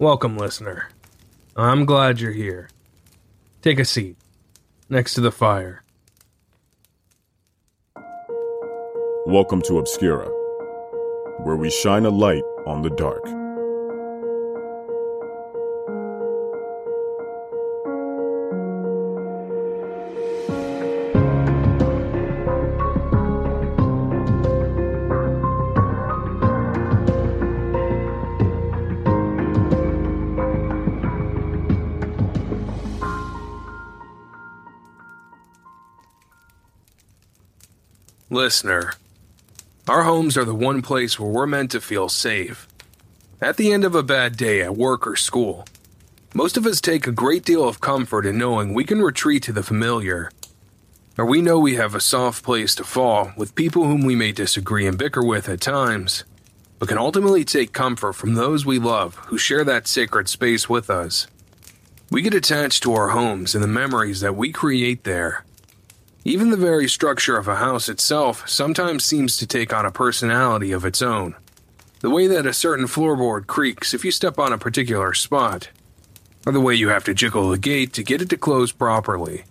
Welcome, listener. I'm glad you're here. Take a seat next to the fire. Welcome to Obscura, where we shine a light on the dark. Listener, our homes are the one place where we're meant to feel safe. At the end of a bad day at work or school, most of us take a great deal of comfort in knowing we can retreat to the familiar. Or we know we have a soft place to fall with people whom we may disagree and bicker with at times, but can ultimately take comfort from those we love who share that sacred space with us. We get attached to our homes and the memories that we create there. Even the very structure of a house itself sometimes seems to take on a personality of its own. The way that a certain floorboard creaks if you step on a particular spot, or the way you have to jiggle the gate to get it to close properly.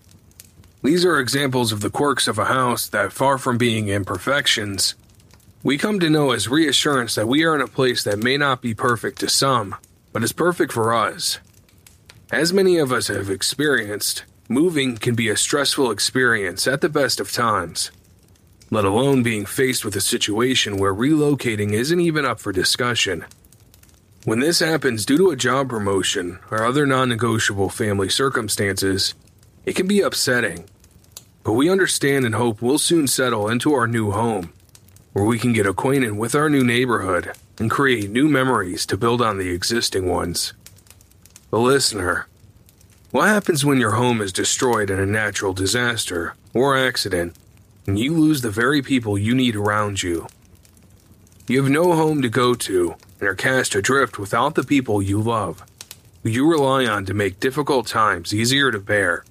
These are examples of the quirks of a house that, far from being imperfections, we come to know as reassurance that we are in a place that may not be perfect to some, but is perfect for us. As many of us have experienced, moving can be a stressful experience at the best of times, let alone being faced with a situation where relocating isn't even up for discussion. When this happens due to a job promotion or other non negotiable family circumstances, it can be upsetting. But we understand and hope we'll soon settle into our new home, where we can get acquainted with our new neighborhood and create new memories to build on the existing ones. The listener, what happens when your home is destroyed in a natural disaster or accident and you lose the very people you need around you? You have no home to go to and are cast adrift without the people you love, who you rely on to make difficult times easier to bear.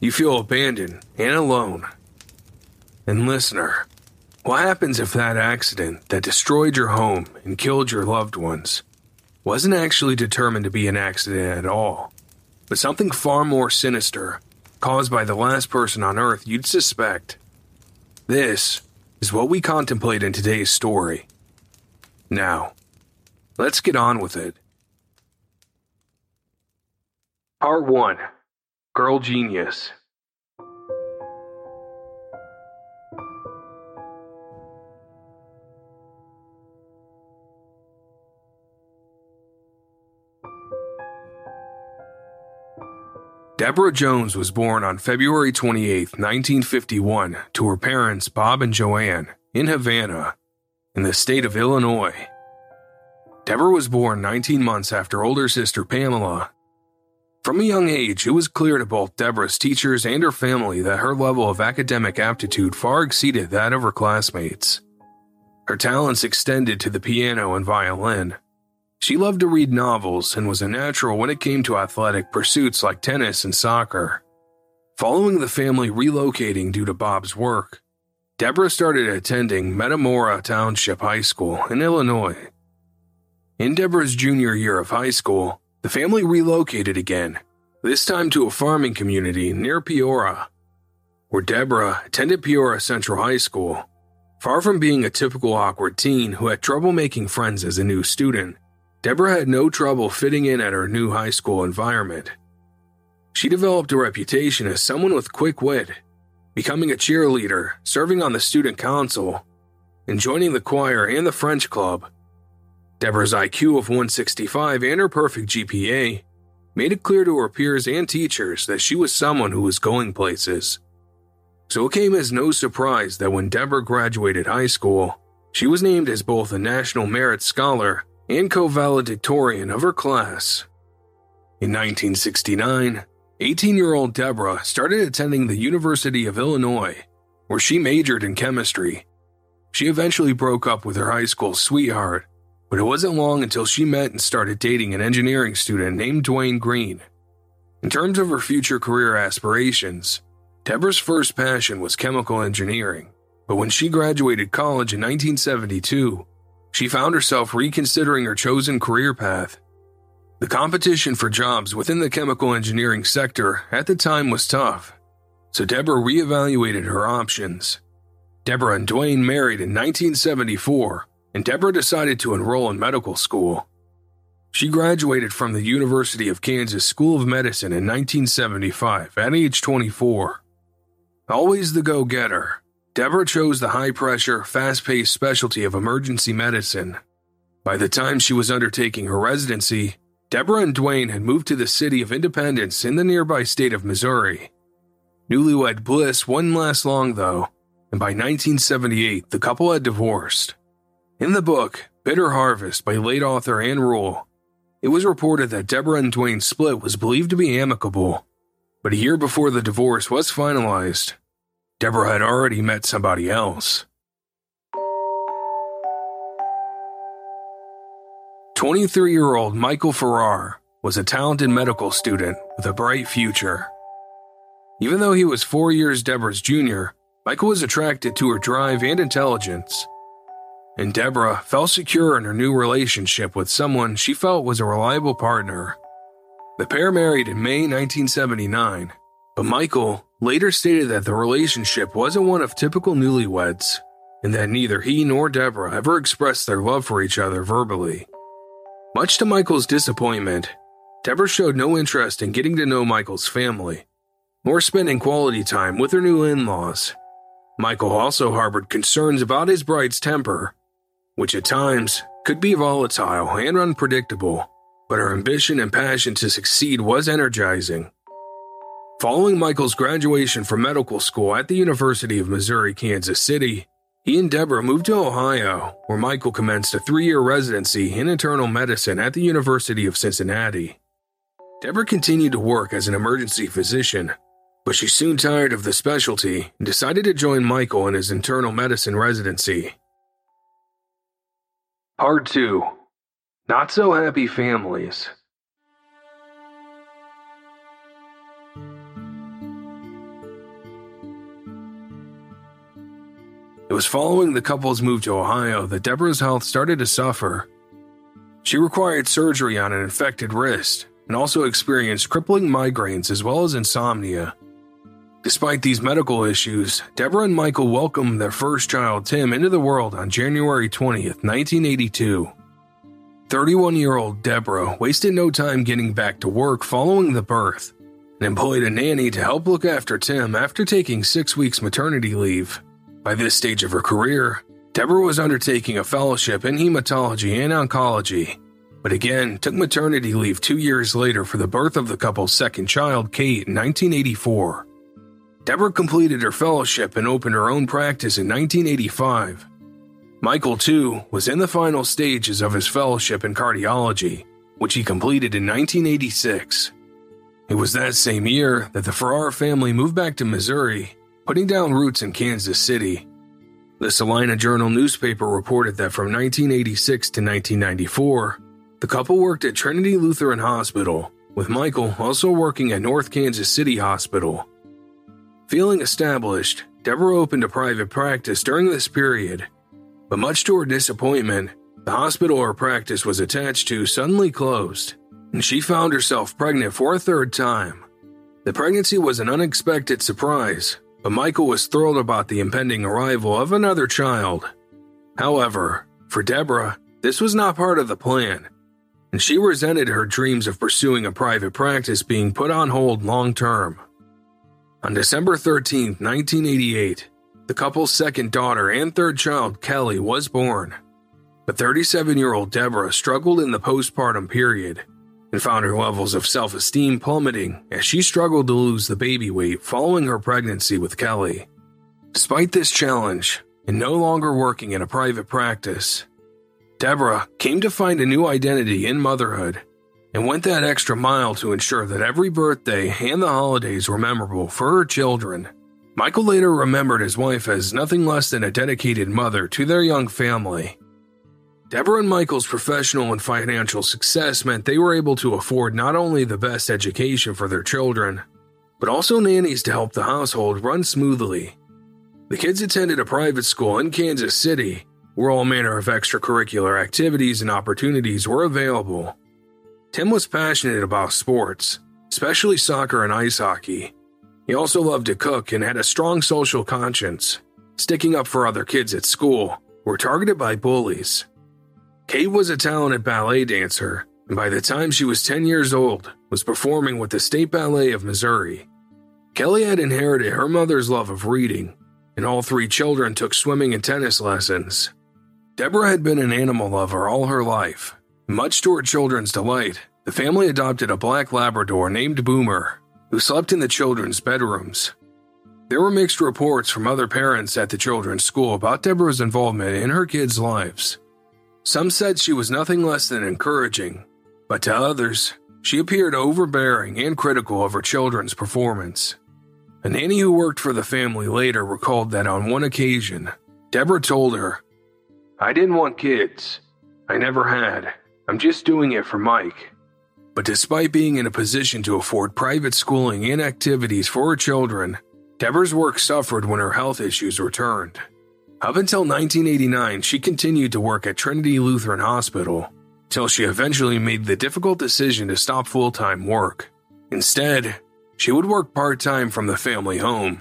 You feel abandoned and alone. And listener, what happens if that accident that destroyed your home and killed your loved ones wasn't actually determined to be an accident at all, but something far more sinister caused by the last person on Earth you'd suspect? This is what we contemplate in today's story. Now, let's get on with it. Part 1 Girl Genius. Debora Jones was born on February 28, 1951, to her parents Bob and Joanne in Havana, in the state of Illinois. Debora was born 19 months after older sister Pamela. From a young age, it was clear to both Debora's teachers and her family that her level of academic aptitude far exceeded that of her classmates. Her talents extended to the piano and violin. She loved to read novels and was a natural when it came to athletic pursuits like tennis and soccer. Following the family relocating due to Bob's work, Debora started attending Metamora Township High School in Illinois. In Debora's junior year of high school, the family relocated again, this time to a farming community near Peoria, where Debora attended Peoria Central High School. Far from being a typical awkward teen who had trouble making friends as a new student, Debora had no trouble fitting in at her new high school environment. She developed a reputation as someone with quick wit, becoming a cheerleader, serving on the student council, and joining the choir and the French club. Debora's IQ of 165 and her perfect GPA made it clear to her peers and teachers that she was someone who was going places. So it came as no surprise that when Debora graduated high school, she was named as both a National Merit Scholar and co valedictorian of her class. In 1969, 18 year old Debora started attending the University of Illinois, where she majored in chemistry. She eventually broke up with her high school sweetheart, but it wasn't long until she met and started dating an engineering student named Dwayne Green. In terms of her future career aspirations, Debora's first passion was chemical engineering, but when she graduated college in 1972, she found herself reconsidering her chosen career path The competition for jobs within the chemical engineering sector at the time was tough, so Debora reevaluated her options. Debora and Dwayne married in 1974, and Debora decided to enroll in medical school. She graduated from the University of Kansas School of Medicine in 1975 at age 24. Always the go getter, Debora chose the high pressure, fast paced specialty of emergency medicine. By the time she was undertaking her residency, Debora and Dwayne had moved to the city of Independence in the nearby state of Missouri. Newlywed bliss wouldn't last long, though, and by 1978, the couple had divorced. In the book, Bitter Harvest by late author Ann Rule, it was reported that Debora and Dwayne's split was believed to be amicable, but a year before the divorce was finalized, Debora had already met somebody else. 23 year old Michael Farrar was a talented medical student with a bright future. Even though he was four years Debora's junior, Michael was attracted to her drive and intelligence. And Debora felt secure in her new relationship with someone she felt was a reliable partner. The pair married in May 1979, but Michael later stated that the relationship wasn't one of typical newlyweds, and that neither he nor Debora ever expressed their love for each other verbally. Much to Michael's disappointment, Debora showed no interest in getting to know Michael's family, nor spending quality time with her new in laws. Michael also harbored concerns about his bride's temper, which at times could be volatile and unpredictable, but her ambition and passion to succeed was energizing. Following Michael's graduation from medical school at the University of Missouri Kansas City, he and Debora moved to Ohio, where Michael commenced a three year residency in internal medicine at the University of Cincinnati. Debora continued to work as an emergency physician, but she soon tired of the specialty and decided to join Michael in his internal medicine residency. Part 2 Not So Happy Families It was following the couple's move to Ohio that Debora's health started to suffer. She required surgery on an infected wrist and also experienced crippling migraines as well as insomnia. Despite these medical issues, Debora and Michael welcomed their first child, Tim, into the world on January 20th, 1982. 31 year old Debora wasted no time getting back to work following the birth and employed a nanny to help look after Tim after taking six weeks maternity leave. By this stage of her career, Debora was undertaking a fellowship in hematology and oncology, but again took maternity leave two years later for the birth of the couple's second child, Kate, in 1984. Debora completed her fellowship and opened her own practice in 1985. Michael, too, was in the final stages of his fellowship in cardiology, which he completed in 1986. It was that same year that the Farrar family moved back to Missouri putting down roots in Kansas City. The Salina Journal newspaper reported that from 1986 to 1994, the couple worked at Trinity Lutheran Hospital, with Michael also working at North Kansas City Hospital. Feeling established, Debora opened a private practice during this period, but much to her disappointment, the hospital her practice was attached to suddenly closed, and she found herself pregnant for a third time. The pregnancy was an unexpected surprise, but Michael was thrilled about the impending arrival of another child. However, for Debora, this was not part of the plan, and she resented her dreams of pursuing a private practice being put on hold long term. On December 13, 1988, the couple's second daughter and third child, Kelly, was born. But 37 year old Debora struggled in the postpartum period and found her levels of self esteem plummeting as she struggled to lose the baby weight following her pregnancy with Kelly. Despite this challenge, and no longer working in a private practice, Debora came to find a new identity in motherhood and went that extra mile to ensure that every birthday and the holidays were memorable for her children. Michael later remembered his wife as nothing less than a dedicated mother to their young family Debora and Michael's professional and financial success meant they were able to afford not only the best education for their children, but also nannies to help the household run smoothly. The kids attended a private school in Kansas City where all manner of extracurricular activities and opportunities were available. Tim was passionate about sports, especially soccer and ice hockey. He also loved to cook and had a strong social conscience, sticking up for other kids at school were targeted by bullies. Kate was a talented ballet dancer, and by the time she was 10 years old, was performing with the State Ballet of Missouri. Kelly had inherited her mother's love of reading, and all three children took swimming and tennis lessons. Debora had been an animal lover all her life. Much to her children's delight, the family adopted a black Labrador named Boomer, who slept in the children's bedrooms. There were mixed reports from other parents at the children's school about Debora's involvement in her kids' lives. Some said she was nothing less than encouraging, but to others, she appeared overbearing and critical of her children's performance. A nanny who worked for the family later recalled that on one occasion, Debora told her, I didn't want kids. I never had. I'm just doing it for Mike. But despite being in a position to afford private schooling and activities for her children, Debora's work suffered when her health issues returned. Up until 1989, she continued to work at Trinity Lutheran Hospital, till she eventually made the difficult decision to stop full time work. Instead, she would work part time from the family home,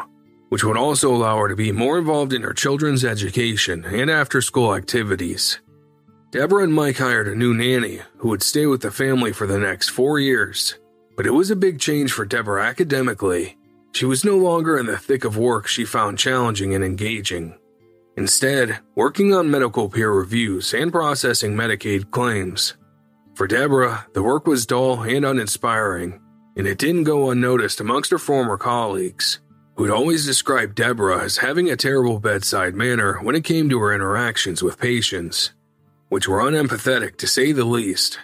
which would also allow her to be more involved in her children's education and after school activities. Debora and Mike hired a new nanny who would stay with the family for the next four years. But it was a big change for Debora academically. She was no longer in the thick of work she found challenging and engaging. Instead, working on medical peer reviews and processing Medicaid claims. For Debora, the work was dull and uninspiring, and it didn't go unnoticed amongst her former colleagues, who had always described Debora as having a terrible bedside manner when it came to her interactions with patients, which were unempathetic to say the least.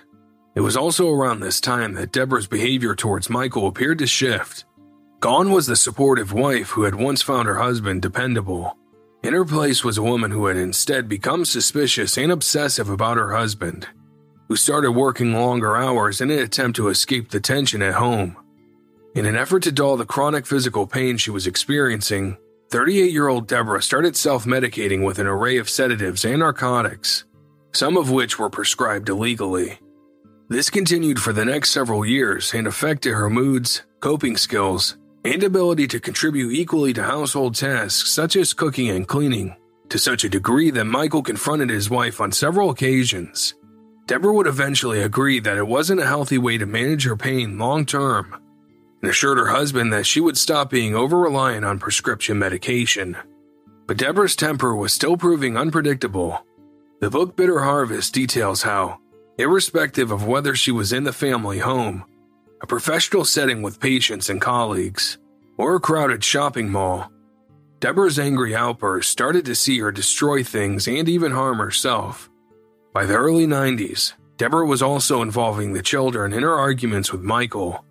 It was also around this time that Debora's behavior towards Michael appeared to shift. Gone was the supportive wife who had once found her husband dependable. In her place was a woman who had instead become suspicious and obsessive about her husband who started working longer hours in an attempt to escape the tension at home. In an effort to dull the chronic physical pain she was experiencing, 38 year old Debora started self medicating with an array of sedatives and narcotics, some of which were prescribed illegally. This continued for the next several years and affected her moods, coping skills, and ability to contribute equally to household tasks such as cooking and cleaning, to such a degree that Michael confronted his wife on several occasions Debora would eventually agree that it wasn't a healthy way to manage her pain long term and assured her husband that she would stop being over reliant on prescription medication. But Debora's temper was still proving unpredictable. The book Bitter Harvest details how, irrespective of whether she was in the family home, a professional setting with patients and colleagues, or a crowded shopping mall, Debora's angry outbursts started to see her destroy things and even harm herself. By the early 90s, Debora was also involving the children in her arguments with Michael,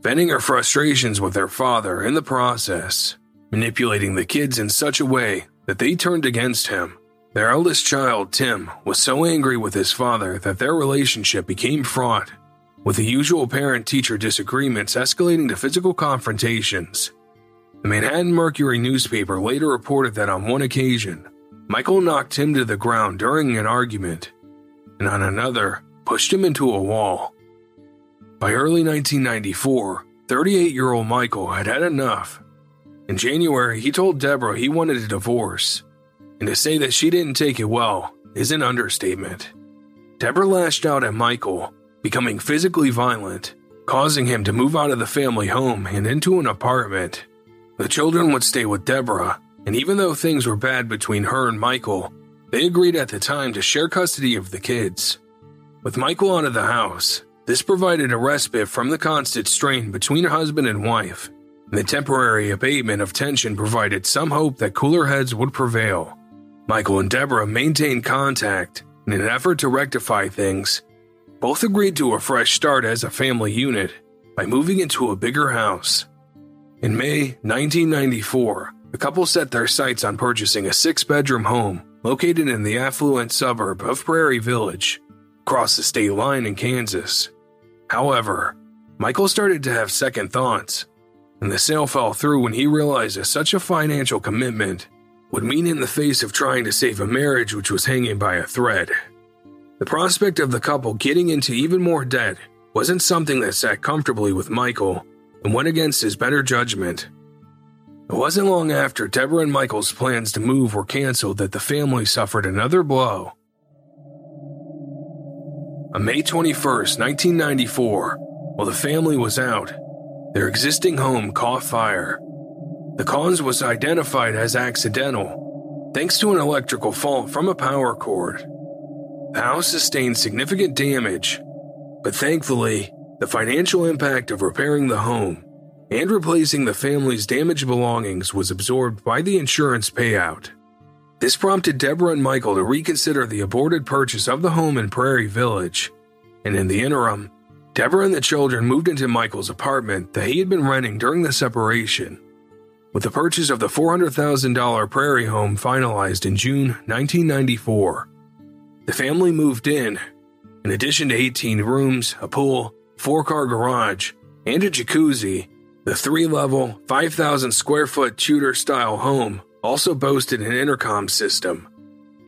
venting her frustrations with their father in the process, manipulating the kids in such a way that they turned against him. Their eldest child, Tim, was so angry with his father that their relationship became fraught, with the usual parent teacher disagreements escalating to physical confrontations. The Manhattan Mercury newspaper later reported that on one occasion, Michael knocked him to the ground during an argument and on another, pushed him into a wall. By early 1994, 38 year old Michael had had enough. In January, he told Debora he wanted a divorce, and to say that she didn't take it well is an understatement. Debora lashed out at Michael, becoming physically violent, causing him to move out of the family home and into an apartment. The children would stay with Debora, and even though things were bad between her and Michael, they agreed at the time to share custody of the kids. With Michael out of the house, this provided a respite from the constant strain between husband and wife, the temporary abatement of tension provided some hope that cooler heads would prevail. Michael and Debora maintained contact in an effort to rectify things. Both agreed to a fresh start as a family unit by moving into a bigger house. In May 1994, the couple set their sights on purchasing a six bedroom home located in the affluent suburb of Prairie Village, across the state line in Kansas. However, Michael started to have second thoughts, and the sale fell through when he realized that such a financial commitment would mean in the face of trying to save a marriage which was hanging by a thread. The prospect of the couple getting into even more debt wasn't something that sat comfortably with Michael and went against his better judgment. It wasn't long after Debora and Michael's plans to move were canceled that the family suffered another blow. On May 21, 1994, while the family was out, their existing home caught fire. The cause was identified as accidental, thanks to an electrical fault from a power cord. The house sustained significant damage, but thankfully, the financial impact of repairing the home and replacing the family's damaged belongings was absorbed by the insurance payout. This prompted Debora and Michael to reconsider the aborted purchase of the home in Prairie Village, and in the interim, Debora and the children moved into Michael's apartment that he had been renting during the separation. With the purchase of the $400,000 Prairie home finalized in June 1994, the family moved in. In addition to 18 rooms, a pool, four car garage, and a jacuzzi, the three level, 5,000 square foot Tudor style home also boasted an intercom system.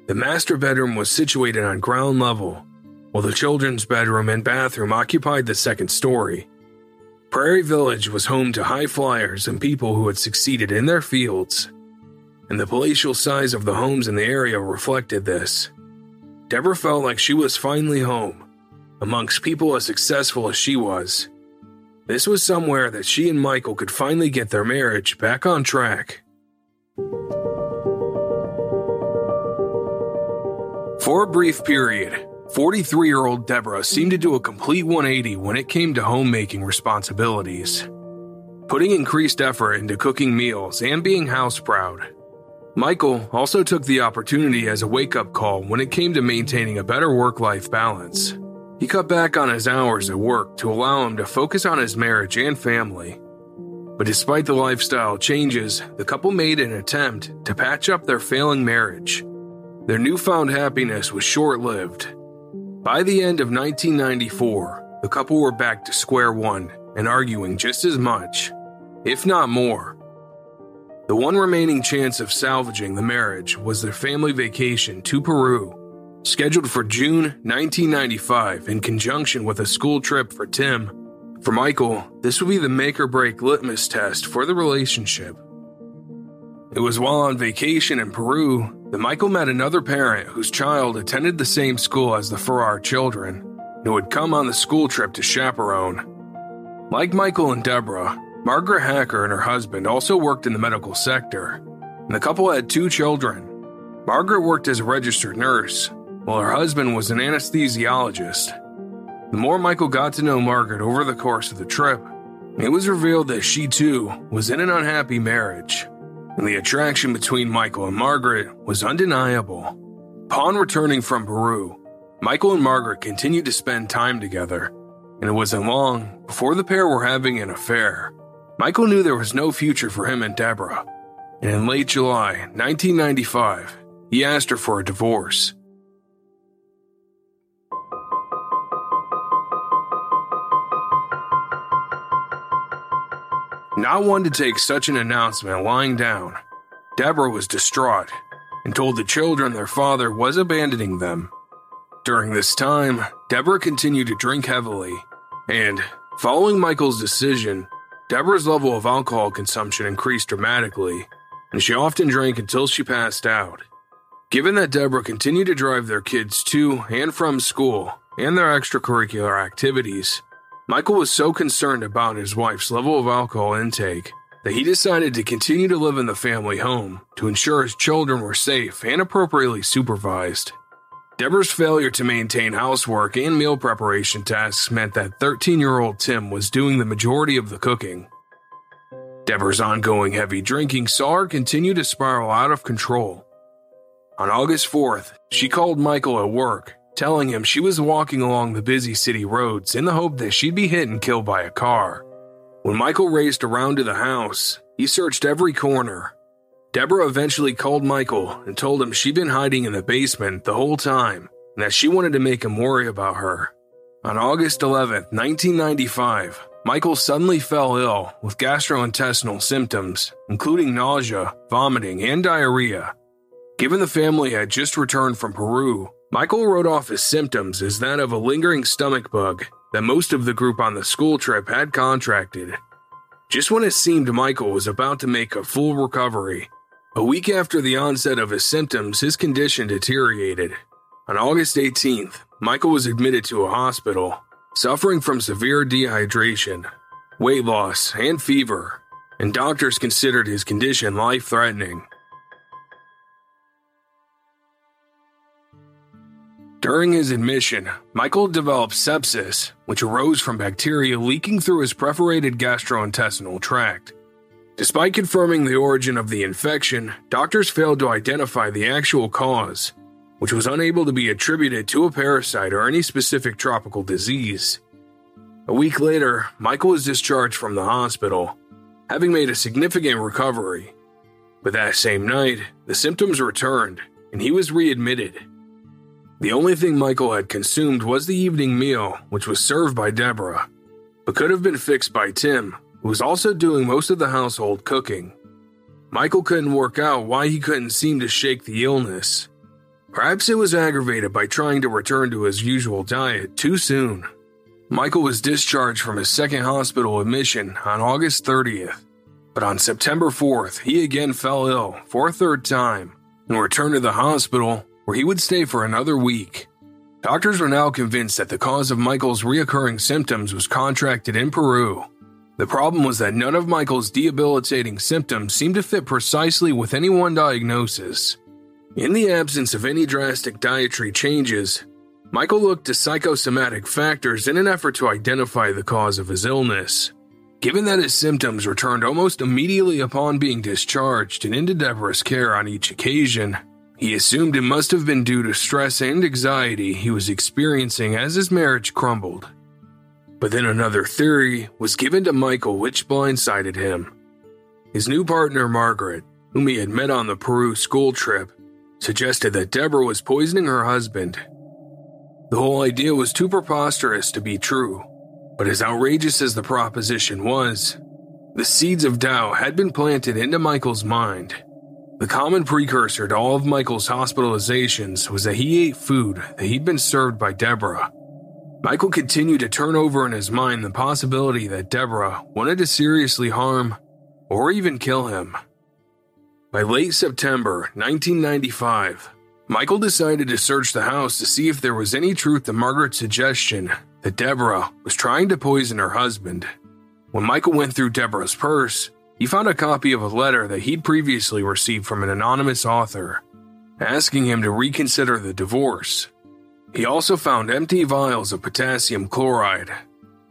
The master bedroom was situated on ground level, while the children's bedroom and bathroom occupied the second story. Prairie Village was home to high flyers and people who had succeeded in their fields, and the palatial size of the homes in the area reflected this. Debora felt like she was finally home, amongst people as successful as she was this was somewhere that she and Michael could finally get their marriage back on track. For a brief period, 43 year old Debora seemed to do a complete 180 when it came to homemaking responsibilities, putting increased effort into cooking meals and being house proud. Michael also took the opportunity as a wake up call when it came to maintaining a better work life balance. He cut back on his hours at work to allow him to focus on his marriage and family. But despite the lifestyle changes, the couple made an attempt to patch up their failing marriage. Their newfound happiness was short lived. By the end of 1994, the couple were back to square one and arguing just as much, if not more. The one remaining chance of salvaging the marriage was their family vacation to Peru Scheduled for June 1995 in conjunction with a school trip for Tim, for Michael, this would be the make or break litmus test for the relationship. It was while on vacation in Peru that Michael met another parent whose child attended the same school as the Farrar children, who had come on the school trip to chaperone. Like Michael and Debora, Margaret Hacker and her husband also worked in the medical sector, and the couple had two children. Margaret worked as a registered nurse, while her husband was an anesthesiologist. The more Michael got to know Margaret over the course of the trip, it was revealed that she too was in an unhappy marriage, and the attraction between Michael and Margaret was undeniable. Upon returning from Peru, Michael and Margaret continued to spend time together, and it wasn't long before the pair were having an affair. Michael knew there was no future for him and Debora, and in late July 1995, he asked her for a divorce. Not one to take such an announcement lying down, Debora was distraught and told the children their father was abandoning them. During this time, Debora continued to drink heavily, and, following Michael's decision, Debora's level of alcohol consumption increased dramatically, and she often drank until she passed out. Given that Debora continued to drive their kids to and from school and their extracurricular activities, Michael was so concerned about his wife's level of alcohol intake that he decided to continue to live in the family home to ensure his children were safe and appropriately supervised. Debora's failure to maintain housework and meal preparation tasks meant that 13 year old Tim was doing the majority of the cooking. Debora's ongoing heavy drinking saw her continue to spiral out of control. On August 4th, she called Michael at work telling him she was walking along the busy city roads in the hope that she'd be hit and killed by a car. When Michael raced around to the house, he searched every corner. Debora eventually called Michael and told him she'd been hiding in the basement the whole time and that she wanted to make him worry about her. On August 11, 1995, Michael suddenly fell ill with gastrointestinal symptoms, including nausea, vomiting, and diarrhea. Given the family had just returned from Peru, Michael wrote off his symptoms as that of a lingering stomach bug that most of the group on the school trip had contracted. Just when it seemed Michael was about to make a full recovery, a week after the onset of his symptoms, his condition deteriorated. On August 18th, Michael was admitted to a hospital, suffering from severe dehydration, weight loss, and fever, and doctors considered his condition life threatening. During his admission, Michael developed sepsis, which arose from bacteria leaking through his perforated gastrointestinal tract. Despite confirming the origin of the infection, doctors failed to identify the actual cause, which was unable to be attributed to a parasite or any specific tropical disease. A week later, Michael was discharged from the hospital, having made a significant recovery. But that same night, the symptoms returned, and he was readmitted. The only thing Michael had consumed was the evening meal, which was served by Debora, but could have been fixed by Tim, was also doing most of the household cooking. Michael couldn't work out why he couldn't seem to shake the illness. Perhaps it was aggravated by trying to return to his usual diet too soon. Michael was discharged from his second hospital admission on August 30th, but on September 4th, he again fell ill for a third time and returned to the hospital where he would stay for another week. Doctors were now convinced that the cause of Michael's reoccurring symptoms was contracted in Peru. The problem was that none of Michael's debilitating symptoms seemed to fit precisely with any one diagnosis. In the absence of any drastic dietary changes, Michael looked to psychosomatic factors in an effort to identify the cause of his illness. Given that his symptoms returned almost immediately upon being discharged and into Debora's care on each occasion, he assumed it must have been due to stress and anxiety he was experiencing as his marriage crumbled. But then another theory was given to Michael which blindsided him. His new partner, Margaret, whom he had met on the Peru school trip, suggested that Debora was poisoning her husband. The whole idea was too preposterous to be true, but as outrageous as the proposition was, the seeds of doubt had been planted into Michael's mind. The common precursor to all of Michael's hospitalizations was that he ate food that he'd been served by Debora. Michael continued to turn over in his mind the possibility that Debora wanted to seriously harm or even kill him. By late September 1995, Michael decided to search the house to see if there was any truth to Margaret's suggestion that Debora was trying to poison her husband. When Michael went through Debora's purse, he found a copy of a letter that he'd previously received from an anonymous author, asking him to reconsider the divorce. He also found empty vials of potassium chloride,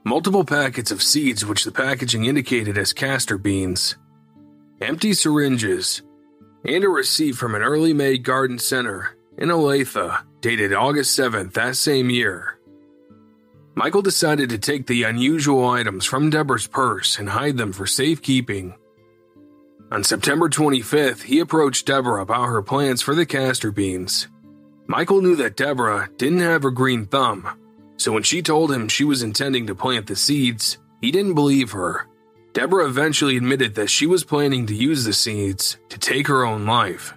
multiple packets of seeds which the packaging indicated as castor beans, empty syringes, and a receipt from an Earl May garden center in Olathe dated August 7th that same year. Michael decided to take the unusual items from Debora's purse and hide them for safekeeping. On September 25th, he approached Debora about her plans for the castor beans. Michael knew that Debora didn't have a green thumb, so when she told him she was intending to plant the seeds, he didn't believe her. Debora eventually admitted that she was planning to use the seeds to take her own life.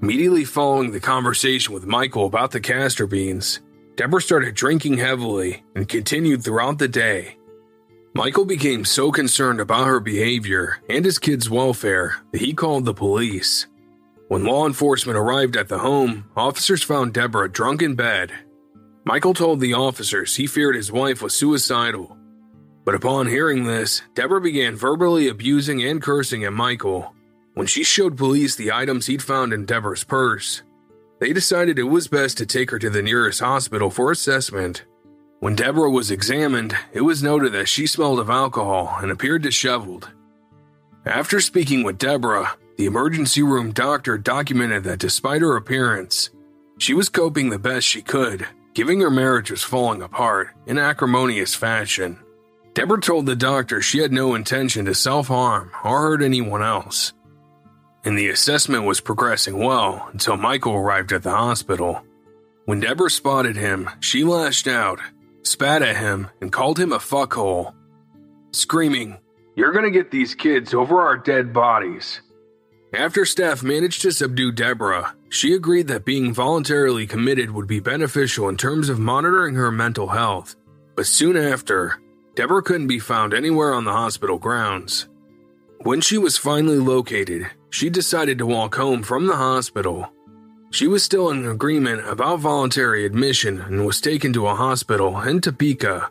Immediately following the conversation with Michael about the castor beans, Debora started drinking heavily and continued throughout the day. Michael became so concerned about her behavior and his kids' welfare that he called the police. When law enforcement arrived at the home, officers found Debora drunk in bed. Michael told the officers he feared his wife was suicidal. But upon hearing this, Debora began verbally abusing and cursing at Michael. When she showed police the items he'd found in Debora's purse, they decided it was best to take her to the nearest hospital for assessment. When Debora was examined, it was noted that she smelled of alcohol and appeared disheveled. After speaking with Debora, the emergency room doctor documented that despite her appearance, she was coping the best she could, giving her marriage was falling apart in acrimonious fashion. Debora told the doctor she had no intention to self harm or hurt anyone else and the assessment was progressing well until Michael arrived at the hospital. When Debora spotted him, she lashed out, spat at him, and called him a fuckhole, screaming, You're gonna get these kids over our dead bodies. After staff managed to subdue Debora, she agreed that being voluntarily committed would be beneficial in terms of monitoring her mental health. But soon after, Debora couldn't be found anywhere on the hospital grounds. When she was finally located, she decided to walk home from the hospital. She was still in agreement about voluntary admission and was taken to a hospital in Topeka.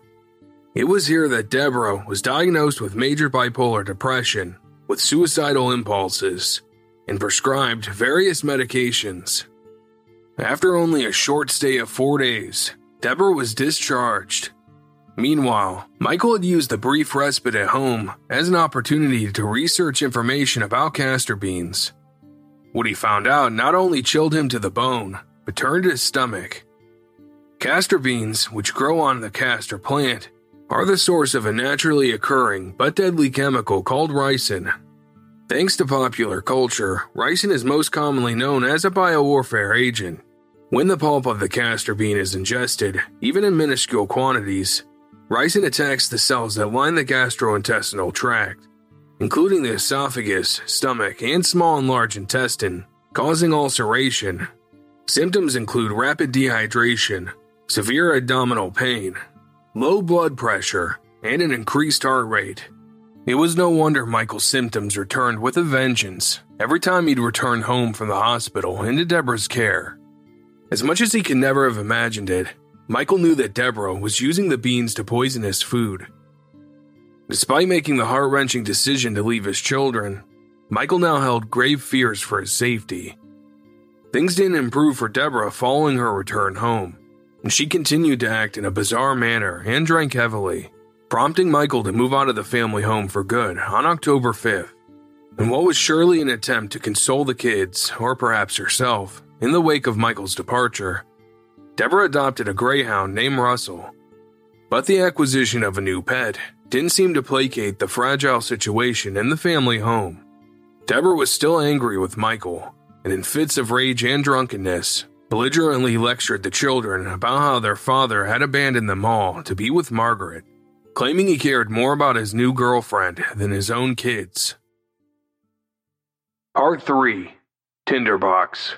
It was here that Debora was diagnosed with major bipolar depression with suicidal impulses and prescribed various medications. After only a short stay of four days, Debora was discharged. Meanwhile, Michael had used the brief respite at home as an opportunity to research information about castor beans. What he found out not only chilled him to the bone, but turned his stomach. Castor beans, which grow on the castor plant, are the source of a naturally occurring but deadly chemical called ricin. Thanks to popular culture, ricin is most commonly known as a biowarfare agent. When the pulp of the castor bean is ingested, even in minuscule quantities, ricin attacks the cells that line the gastrointestinal tract, including the esophagus, stomach, and small and large intestine, causing ulceration. Symptoms include rapid dehydration, severe abdominal pain, low blood pressure, and an increased heart rate. It was no wonder Michael's symptoms returned with a vengeance every time he'd return home from the hospital into Debora's care. As much as he could never have imagined it, Michael knew that Debora was using the beans to poison his food. Despite making the heart wrenching decision to leave his children, Michael now held grave fears for his safety. Things didn't improve for Debora following her return home, and she continued to act in a bizarre manner and drank heavily, prompting Michael to move out of the family home for good on October 5th. In what was surely an attempt to console the kids, or perhaps herself, in the wake of Michael's departure, Debora adopted a greyhound named Russell. But the acquisition of a new pet didn't seem to placate the fragile situation in the family home. Debora was still angry with Michael, and in fits of rage and drunkenness, belligerently lectured the children about how their father had abandoned them all to be with Margaret, claiming he cared more about his new girlfriend than his own kids. Part 3 Tinderbox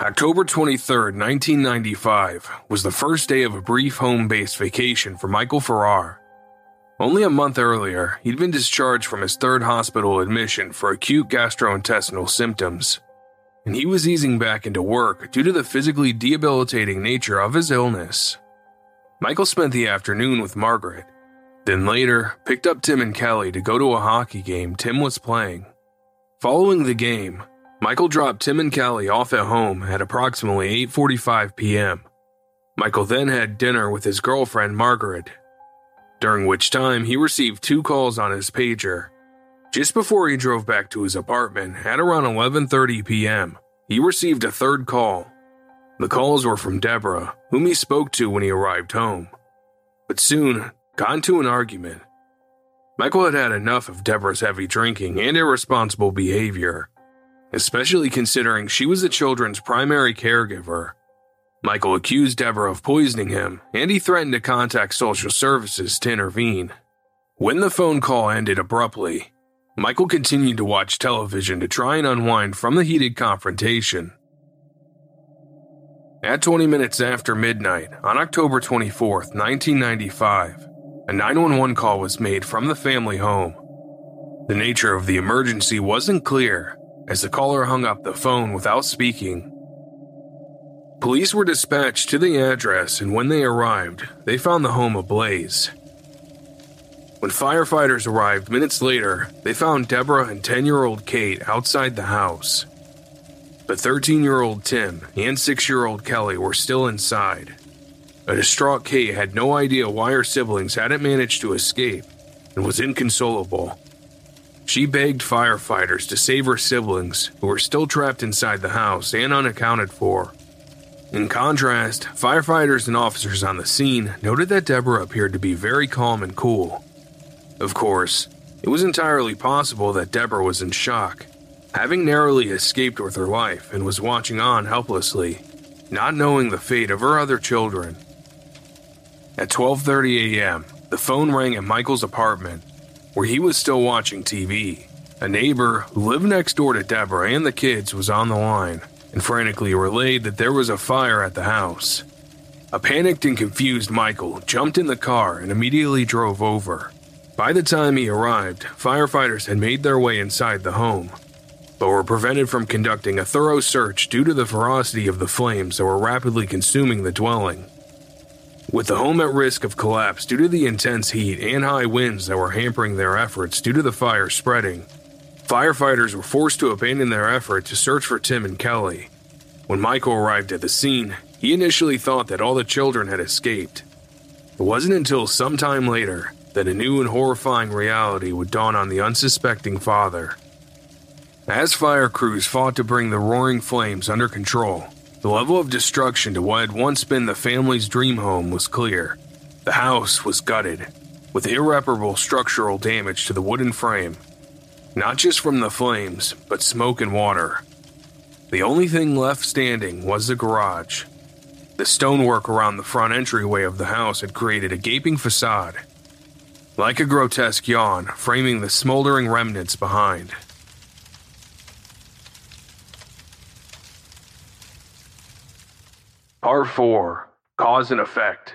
October 23, 1995, was the first day of a brief home based vacation for Michael Farrar. Only a month earlier, he'd been discharged from his third hospital admission for acute gastrointestinal symptoms, and he was easing back into work due to the physically debilitating nature of his illness. Michael spent the afternoon with Margaret, then later picked up Tim and Kelly to go to a hockey game Tim was playing. Following the game, Michael dropped Tim and Kelly off at home at approximately 8:45 p.m. Michael then had dinner with his girlfriend Margaret, during which time he received two calls on his pager. Just before he drove back to his apartment at around 11:30 p.m., he received a third call. The calls were from Debora, whom he spoke to when he arrived home, but soon got into an argument. Michael had had enough of Debora's heavy drinking and irresponsible behavior especially considering she was the children's primary caregiver. Michael accused Debora of poisoning him, and he threatened to contact social services to intervene. When the phone call ended abruptly, Michael continued to watch television to try and unwind from the heated confrontation. At 20 minutes after midnight on October 24, 1995, a 911 call was made from the family home. The nature of the emergency wasn't clear, as the caller hung up the phone without speaking. Police were dispatched to the address, and when they arrived, they found the home ablaze. When firefighters arrived minutes later, they found Debora and 10 year old Kate outside the house. But 13 year old Tim and 6 year old Kelly were still inside. A distraught Kate had no idea why her siblings hadn't managed to escape and was inconsolable. She begged firefighters to save her siblings, who were still trapped inside the house and unaccounted for. In contrast, firefighters and officers on the scene noted that Debora appeared to be very calm and cool. Of course, it was entirely possible that Debora was in shock, having narrowly escaped with her life and was watching on helplessly, not knowing the fate of her other children. At 12:30 a.m., the phone rang at Michael's apartment, where he was still watching TV. A neighbor who lived next door to Debora and the kids was on the line and frantically relayed that there was a fire at the house. A panicked and confused Michael jumped in the car and immediately drove over. By the time he arrived, firefighters had made their way inside the home, but were prevented from conducting a thorough search due to the ferocity of the flames that were rapidly consuming the dwelling. With the home at risk of collapse due to the intense heat and high winds that were hampering their efforts due to the fire spreading, firefighters were forced to abandon their effort to search for Tim and Kelly. When Michael arrived at the scene, he initially thought that all the children had escaped. It wasn't until some time later that a new and horrifying reality would dawn on the unsuspecting father. As fire crews fought to bring the roaring flames under control, the level of destruction to what had once been the family's dream home was clear. The house was gutted, with irreparable structural damage to the wooden frame, not just from the flames, but smoke and water. The only thing left standing was the garage, the stonework around the front entryway of the house had created a gaping facade, like a grotesque yawn, framing the smoldering remnants behind. Part 4 Cause and Effect.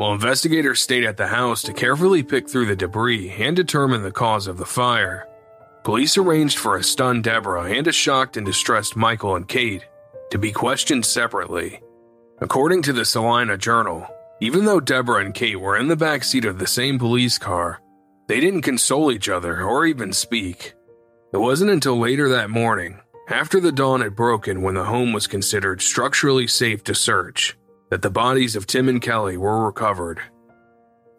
While investigators stayed at the house to carefully pick through the debris and determine the cause of the fire, police arranged for a stunned Debora and a shocked and distressed Michael and Kate to be questioned separately. According to the Salina Journal, even though Debora and Kate were in the back seat of the same police car, they didn't console each other or even speak. It wasn't until later that morning, after the dawn had broken when the home was considered structurally safe to search, that the bodies of Tim and Kelly were recovered.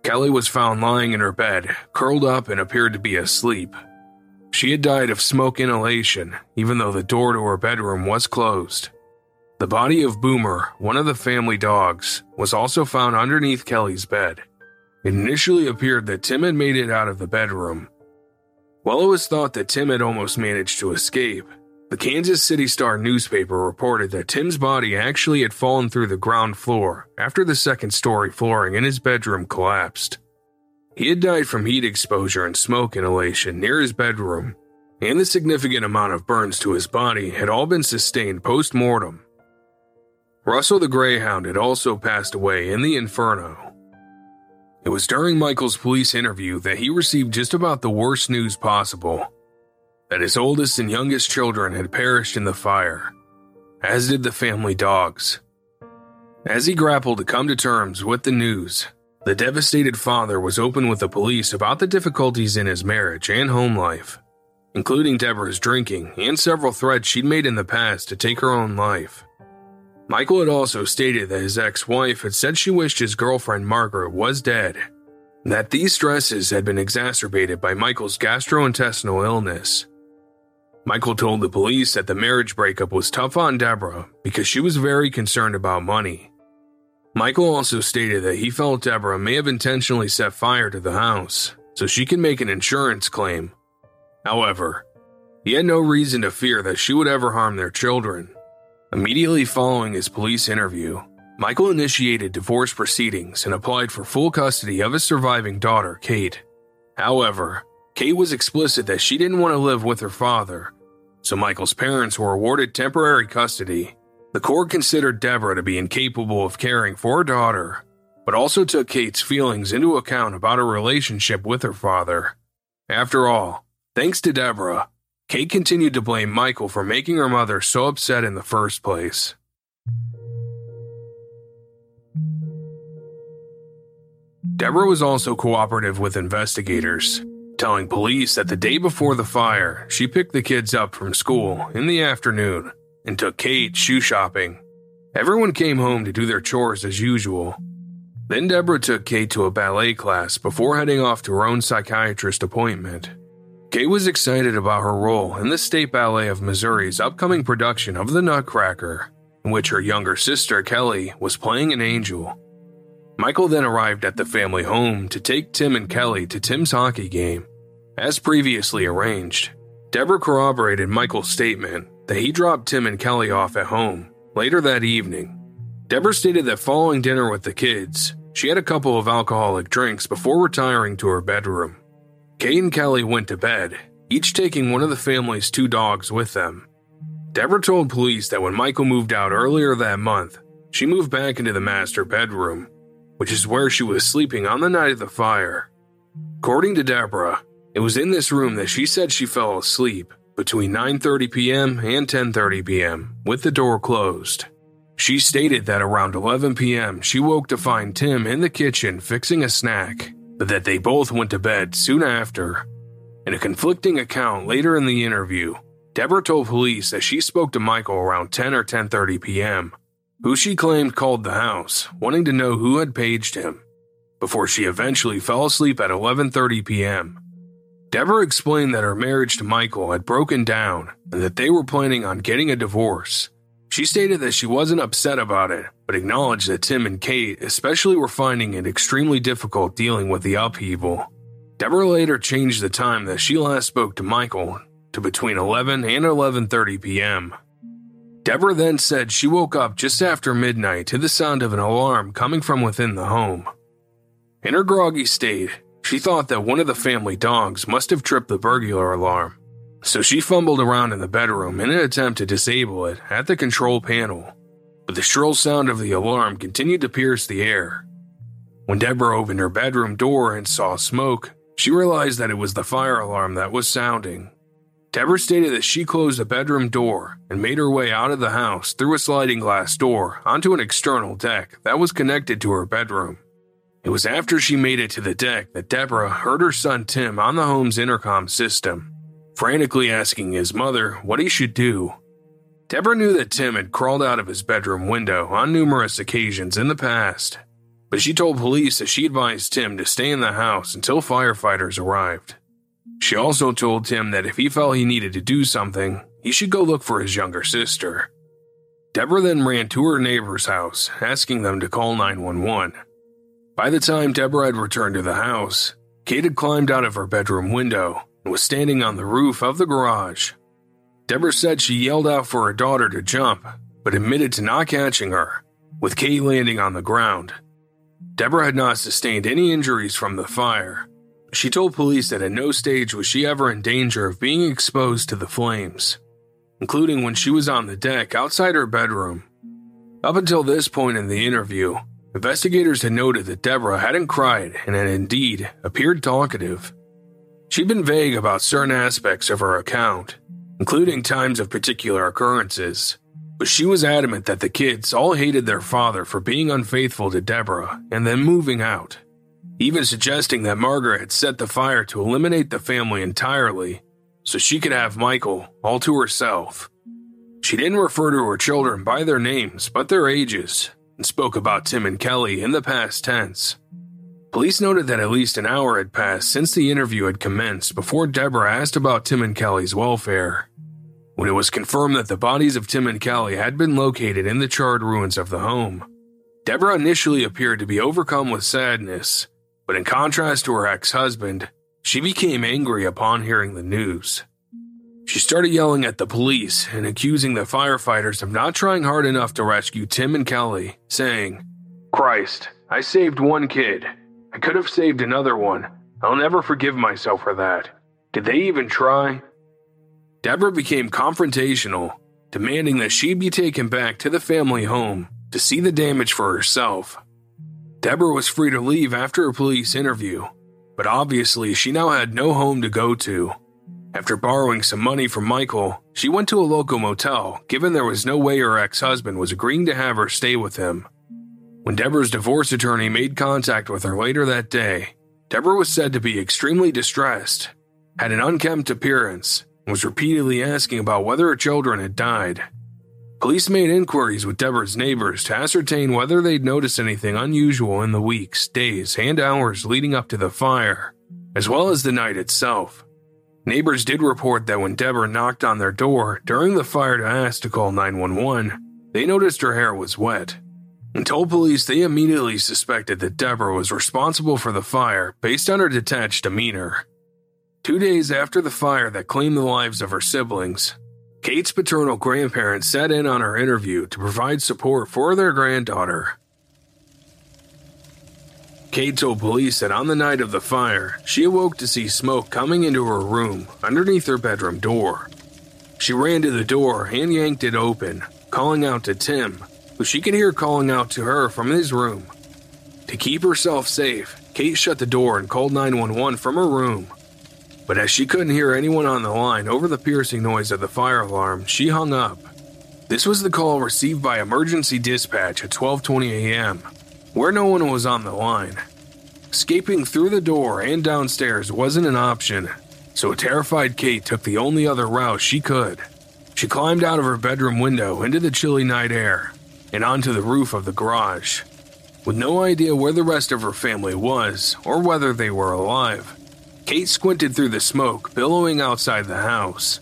Kelly was found lying in her bed, curled up and appeared to be asleep. She had died of smoke inhalation, even though the door to her bedroom was closed. The body of Boomer, one of the family dogs, was also found underneath Kelly's bed. It initially appeared that Tim had made it out of the bedroom. While it was thought that Tim had almost managed to escape, the Kansas City Star newspaper reported that Tim's body actually had fallen through the ground floor after the second story flooring in his bedroom collapsed. He had died from heat exposure and smoke inhalation near his bedroom, and the significant amount of burns to his body had all been sustained post mortem. Russell the Greyhound had also passed away in the inferno. It was during Michael's police interview that he received just about the worst news possible that his oldest and youngest children had perished in the fire, as did the family dogs. As he grappled to come to terms with the news, the devastated father was open with the police about the difficulties in his marriage and home life, including Debora's drinking and several threats she'd made in the past to take her own life. Michael had also stated that his ex wife had said she wished his girlfriend Margaret was dead, that these stresses had been exacerbated by Michael's gastrointestinal illness. Michael told the police that the marriage breakup was tough on Debora because she was very concerned about money. Michael also stated that he felt Debora may have intentionally set fire to the house so she could make an insurance claim. However, he had no reason to fear that she would ever harm their children. Immediately following his police interview, Michael initiated divorce proceedings and applied for full custody of his surviving daughter, Kate. However, Kate was explicit that she didn't want to live with her father, so Michael's parents were awarded temporary custody. The court considered Debora to be incapable of caring for her daughter, but also took Kate's feelings into account about her relationship with her father. After all, thanks to Debora, Kate continued to blame Michael for making her mother so upset in the first place. Debora was also cooperative with investigators, telling police that the day before the fire, she picked the kids up from school in the afternoon and took Kate shoe shopping. Everyone came home to do their chores as usual. Then Debora took Kate to a ballet class before heading off to her own psychiatrist appointment. Kate was excited about her role in the State Ballet of Missouri's upcoming production of The Nutcracker, in which her younger sister Kelly was playing an angel. Michael then arrived at the family home to take Tim and Kelly to Tim's hockey game. As previously arranged, Debora corroborated Michael's statement that he dropped Tim and Kelly off at home later that evening. Debora stated that following dinner with the kids, she had a couple of alcoholic drinks before retiring to her bedroom. Kate and Kelly went to bed, each taking one of the family's two dogs with them. Debora told police that when Michael moved out earlier that month, she moved back into the master bedroom which is where she was sleeping on the night of the fire. According to Debora, it was in this room that she said she fell asleep between 9:30 p.m. and 10:30 p.m. with the door closed. She stated that around 11 p.m. she woke to find Tim in the kitchen fixing a snack, but that they both went to bed soon after. In a conflicting account later in the interview, Debora told police that she spoke to Michael around 10 or 10:30 p.m who she claimed called the house, wanting to know who had paged him, before she eventually fell asleep at 11:30 p.m. Debora explained that her marriage to Michael had broken down and that they were planning on getting a divorce. She stated that she wasn't upset about it, but acknowledged that Tim and Kate especially were finding it extremely difficult dealing with the upheaval. Debora later changed the time that she last spoke to Michael to between 11 and 11:30 p.m. Debora then said she woke up just after midnight to the sound of an alarm coming from within the home. In her groggy state, she thought that one of the family dogs must have tripped the burglar alarm, so she fumbled around in the bedroom in an attempt to disable it at the control panel. But the shrill sound of the alarm continued to pierce the air. When Debora opened her bedroom door and saw smoke, she realized that it was the fire alarm that was sounding. Debora stated that she closed the bedroom door and made her way out of the house through a sliding glass door onto an external deck that was connected to her bedroom. It was after she made it to the deck that Debora heard her son Tim on the home's intercom system, frantically asking his mother what he should do. Debora knew that Tim had crawled out of his bedroom window on numerous occasions in the past, but she told police that she advised Tim to stay in the house until firefighters arrived. She also told Tim that if he felt he needed to do something, he should go look for his younger sister. Debora then ran to her neighbor's house, asking them to call 911. By the time Debora had returned to the house, Kate had climbed out of her bedroom window and was standing on the roof of the garage. Debora said she yelled out for her daughter to jump, but admitted to not catching her, with Kate landing on the ground. Debora had not sustained any injuries from the fire, she told police that at no stage was she ever in danger of being exposed to the flames, including when she was on the deck outside her bedroom. Up until this point in the interview, investigators had noted that Debora hadn't cried and had indeed appeared talkative. She'd been vague about certain aspects of her account, including times of particular occurrences, but she was adamant that the kids all hated their father for being unfaithful to Debora and then moving out even suggesting that Margaret had set the fire to eliminate the family entirely so she could have Michael all to herself. She didn't refer to her children by their names but their ages and spoke about Tim and Kelly in the past tense. Police noted that at least an hour had passed since the interview had commenced before Debora asked about Tim and Kelly's welfare. when it was confirmed that the bodies of Tim and Kelly had been located in the charred ruins of the home. Debora initially appeared to be overcome with sadness, but in contrast to her ex husband, she became angry upon hearing the news. She started yelling at the police and accusing the firefighters of not trying hard enough to rescue Tim and Kelly, saying, Christ, I saved one kid. I could have saved another one. I'll never forgive myself for that. Did they even try? Debora became confrontational, demanding that she be taken back to the family home to see the damage for herself. Debora was free to leave after a police interview, but obviously she now had no home to go to. After borrowing some money from Michael, she went to a local motel, given there was no way her ex husband was agreeing to have her stay with him. When Debora's divorce attorney made contact with her later that day, Debora was said to be extremely distressed, had an unkempt appearance, and was repeatedly asking about whether her children had died. Police made inquiries with Debora's neighbors to ascertain whether they'd noticed anything unusual in the weeks, days, and hours leading up to the fire, as well as the night itself. Neighbors did report that when Debora knocked on their door during the fire to ask to call 911, they noticed her hair was wet and told police they immediately suspected that Debora was responsible for the fire based on her detached demeanor. Two days after the fire that claimed the lives of her siblings, Kate's paternal grandparents sat in on her interview to provide support for their granddaughter. Kate told police that on the night of the fire, she awoke to see smoke coming into her room underneath her bedroom door. She ran to the door and yanked it open, calling out to Tim, who she could hear calling out to her from his room. To keep herself safe, Kate shut the door and called 911 from her room. But as she couldn't hear anyone on the line over the piercing noise of the fire alarm, she hung up. This was the call received by emergency dispatch at 12:20 a.m where no one was on the line. Escaping through the door and downstairs wasn't an option, so terrified Kate took the only other route she could. She climbed out of her bedroom window into the chilly night air and onto the roof of the garage. With no idea where the rest of her family was or whether they were alive, Kate squinted through the smoke billowing outside the house.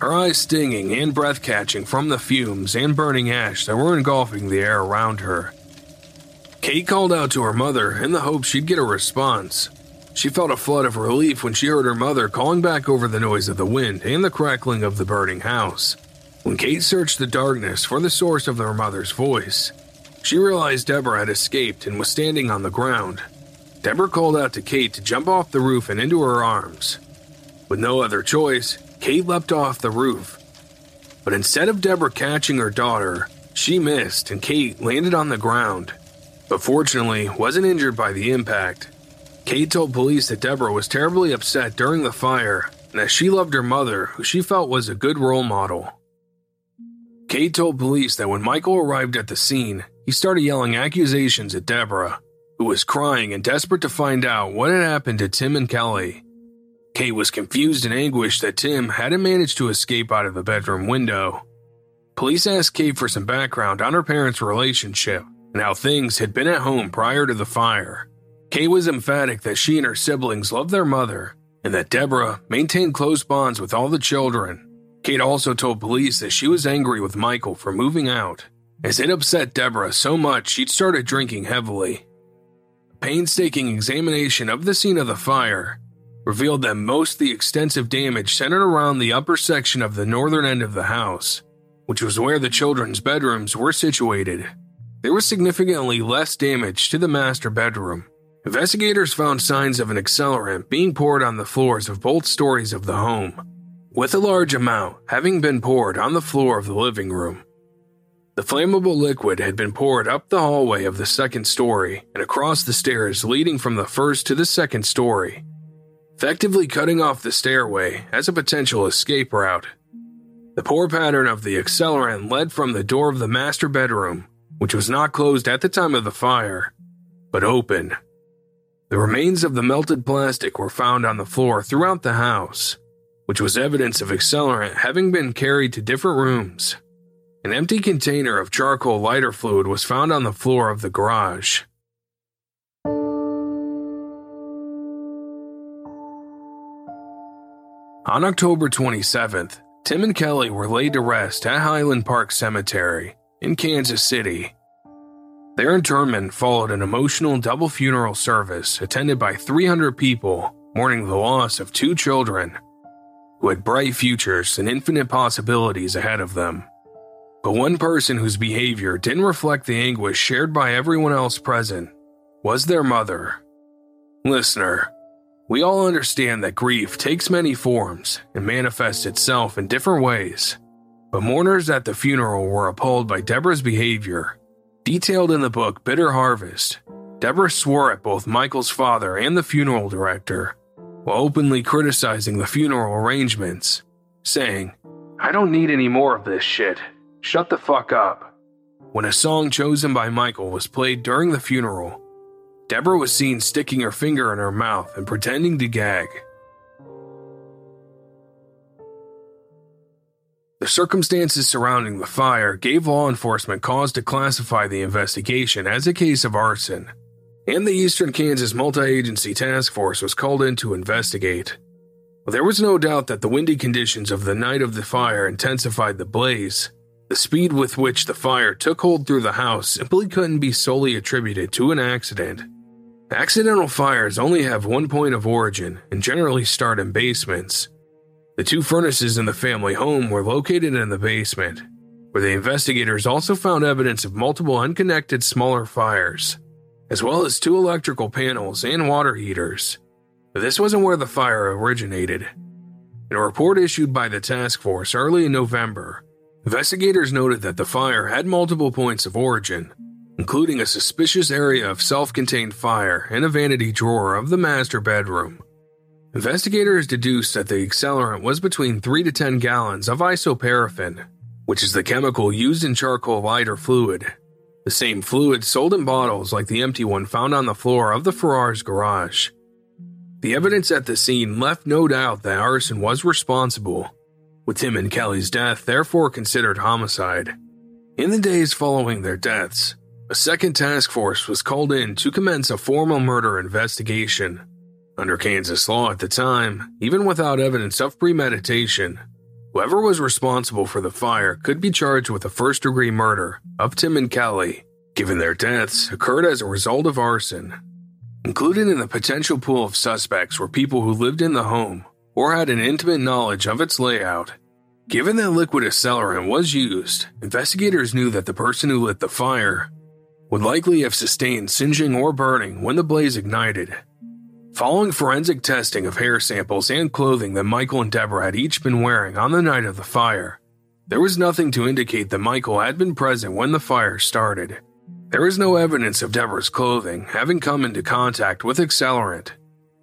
Her eyes stinging and breath catching from the fumes and burning ash that were engulfing the air around her. Kate called out to her mother in the hope she'd get a response. She felt a flood of relief when she heard her mother calling back over the noise of the wind and the crackling of the burning house. When Kate searched the darkness for the source of her mother's voice, she realized Debora had escaped and was standing on the ground. Debora called out to Kate to jump off the roof and into her arms. With no other choice, Kate leapt off the roof. But instead of Debora catching her daughter, she missed and Kate landed on the ground but fortunately wasn't injured by the impact. Kate told police that Debora was terribly upset during the fire and that she loved her mother, who she felt was a good role model. Kate told police that when Michael arrived at the scene, he started yelling accusations at Debora, who was crying and desperate to find out what had happened to Tim and Kelly. Kate was confused and anguished that Tim hadn't managed to escape out of the bedroom window. Police asked Kate for some background on her parents' relationship, and how things had been at home prior to the fire. Kay was emphatic that she and her siblings loved their mother and that Debora maintained close bonds with all the children. Kate also told police that she was angry with Michael for moving out, as it upset Debora so much she'd started drinking heavily. A painstaking examination of the scene of the fire revealed that most of the extensive damage centered around the upper section of the northern end of the house, which was where the children's bedrooms were situated. There was significantly less damage to the master bedroom. Investigators found signs of an accelerant being poured on the floors of both stories of the home, with a large amount having been poured on the floor of the living room. The flammable liquid had been poured up the hallway of the second story and across the stairs leading from the first to the second story, effectively cutting off the stairway as a potential escape route. The pour pattern of the accelerant led from the door of the master bedroom which was not closed at the time of the fire, but open. The remains of the melted plastic were found on the floor throughout the house, which was evidence of accelerant having been carried to different rooms. An empty container of charcoal lighter fluid was found on the floor of the garage. On October 27th, Tim and Kelly were laid to rest at Highland Park Cemetery in Kansas City. Their interment followed an emotional double funeral service attended by 300 people mourning the loss of two children who had bright futures and infinite possibilities ahead of them. But one person whose behavior didn't reflect the anguish shared by everyone else present was their mother. Listener, we all understand that grief takes many forms and manifests itself in different ways, but mourners at the funeral were appalled by Debora's behavior. Detailed in the book Bitter Harvest, Debora swore at both Michael's father and the funeral director, while openly criticizing the funeral arrangements, saying, I don't need any more of this shit. Shut the fuck up. When a song chosen by Michael was played during the funeral, Debora was seen sticking her finger in her mouth and pretending to gag. The circumstances surrounding the fire gave law enforcement cause to classify the investigation as a case of arson, and the Eastern Kansas Multi Agency Task Force was called in to investigate. There was no doubt that the windy conditions of the night of the fire intensified the blaze. The speed with which the fire took hold through the house simply couldn't be solely attributed to an accident. Accidental fires only have one point of origin and generally start in basements. The two furnaces in the family home were located in the basement, where the investigators also found evidence of multiple unconnected smaller fires, as well as two electrical panels and water heaters. But this wasn't where the fire originated. In a report issued by the task force early in November, investigators noted that the fire had multiple points of origin including a suspicious area of self contained fire in a vanity drawer of the master bedroom. Investigators deduced that the accelerant was between 3 to 10 gallons of isoparaffin, which is the chemical used in charcoal lighter fluid, the same fluid sold in bottles like the empty one found on the floor of the Farrar's garage. The evidence at the scene left no doubt that arson was responsible, with Tim and Kelly's death therefore considered homicide. In the days following their deaths, a second task force was called in to commence a formal murder investigation. Under Kansas law at the time, even without evidence of premeditation, whoever was responsible for the fire could be charged with a first degree murder of Tim and Kelly, given their deaths occurred as a result of arson. Included in the potential pool of suspects were people who lived in the home or had an intimate knowledge of its layout. Given that liquid accelerant was used, investigators knew that the person who lit the fire would likely have sustained singeing or burning when the blaze ignited. Following forensic testing of hair samples and clothing that Michael and Debora had each been wearing on the night of the fire, there was nothing to indicate that Michael had been present when the fire started. There is no evidence of Debora's clothing having come into contact with accelerant,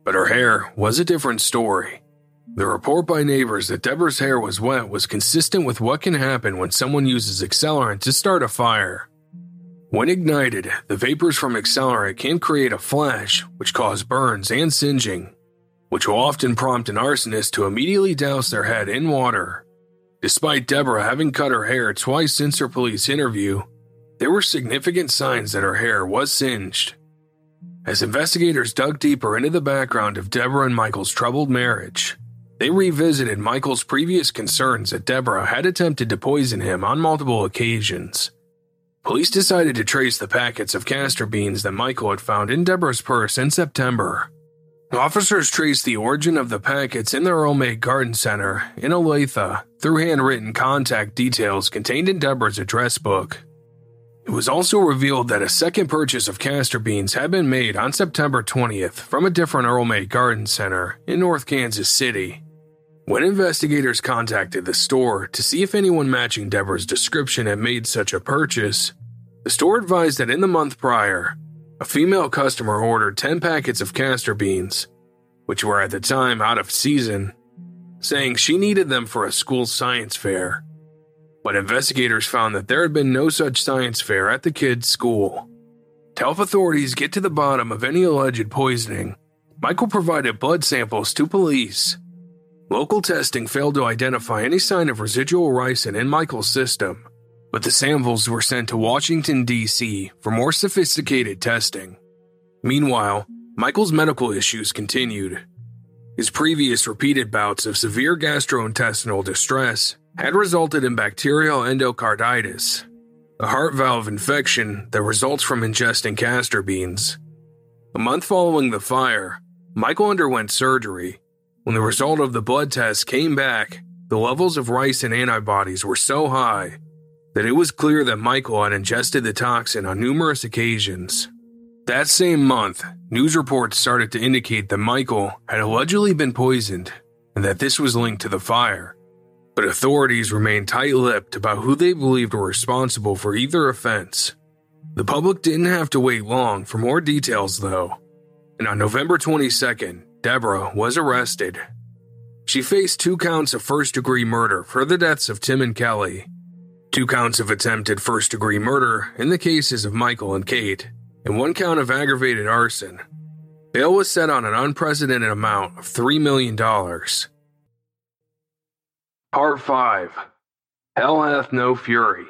but her hair was a different story. The report by neighbors that Debora's hair was wet was consistent with what can happen when someone uses accelerant to start a fire. When ignited, the vapors from accelerant can create a flash, which cause burns and singeing, which will often prompt an arsonist to immediately douse their head in water. Despite Debora having cut her hair twice since her police interview, there were significant signs that her hair was singed. As investigators dug deeper into the background of Debora and Michael's troubled marriage, they revisited Michael's previous concerns that Debora had attempted to poison him on multiple occasions. Police decided to trace the packets of castor beans that Michael had found in Debora's purse in September. Officers traced the origin of the packets in their Earl May Garden Center in Olathe through handwritten contact details contained in Debora's address book. It was also revealed that a second purchase of castor beans had been made on September 20th from a different Earl May Garden Center in North Kansas City. When investigators contacted the store to see if anyone matching Debora's description had made such a purchase, the store advised that in the month prior, a female customer ordered 10 packets of castor beans, which were at the time out of season, saying she needed them for a school science fair. But investigators found that there had been no such science fair at the kids' school. To help authorities get to the bottom of any alleged poisoning, Michael provided blood samples to police Local testing failed to identify any sign of residual ricin in Michael's system, but the samples were sent to Washington, D.C. for more sophisticated testing. Meanwhile, Michael's medical issues continued. His previous repeated bouts of severe gastrointestinal distress had resulted in bacterial endocarditis, a heart valve infection that results from ingesting castor beans. A month following the fire, Michael underwent surgery. When the result of the blood test came back, the levels of ricin antibodies were so high that it was clear that Michael had ingested the toxin on numerous occasions. That same month, news reports started to indicate that Michael had allegedly been poisoned and that this was linked to the fire. But authorities remained tight lipped about who they believed were responsible for either offense. The public didn't have to wait long for more details, though. And on November 22nd, Debora was arrested. She faced two counts of first degree murder for the deaths of Tim and Kelly two counts of attempted first degree murder in the cases of Michael and Kate, and one count of aggravated arson. Bail was set on an unprecedented amount of $3 million. Part 5 Hell Hath No Fury.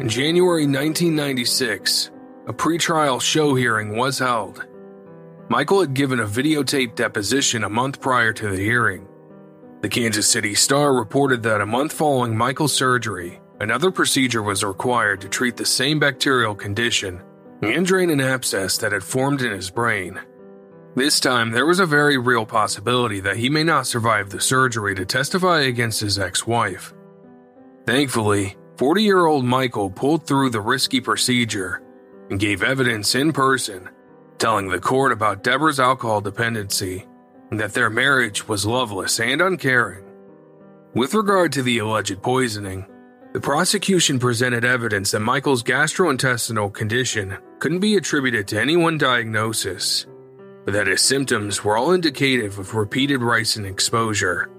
In January 1996, a pretrial show hearing was held. Michael had given a videotape deposition a month prior to the hearing. The Kansas City Star reported that a month following Michael's surgery, another procedure was required to treat the same bacterial condition and drain an abscess that had formed in his brain. This time, there was a very real possibility that he may not survive the surgery to testify against his ex wife. Thankfully, 40 year old Michael pulled through the risky procedure and gave evidence in person, telling the court about Debora's alcohol dependency and that their marriage was loveless and uncaring. With regard to the alleged poisoning, the prosecution presented evidence that Michael's gastrointestinal condition couldn't be attributed to any one diagnosis, but that his symptoms were all indicative of repeated ricin exposure.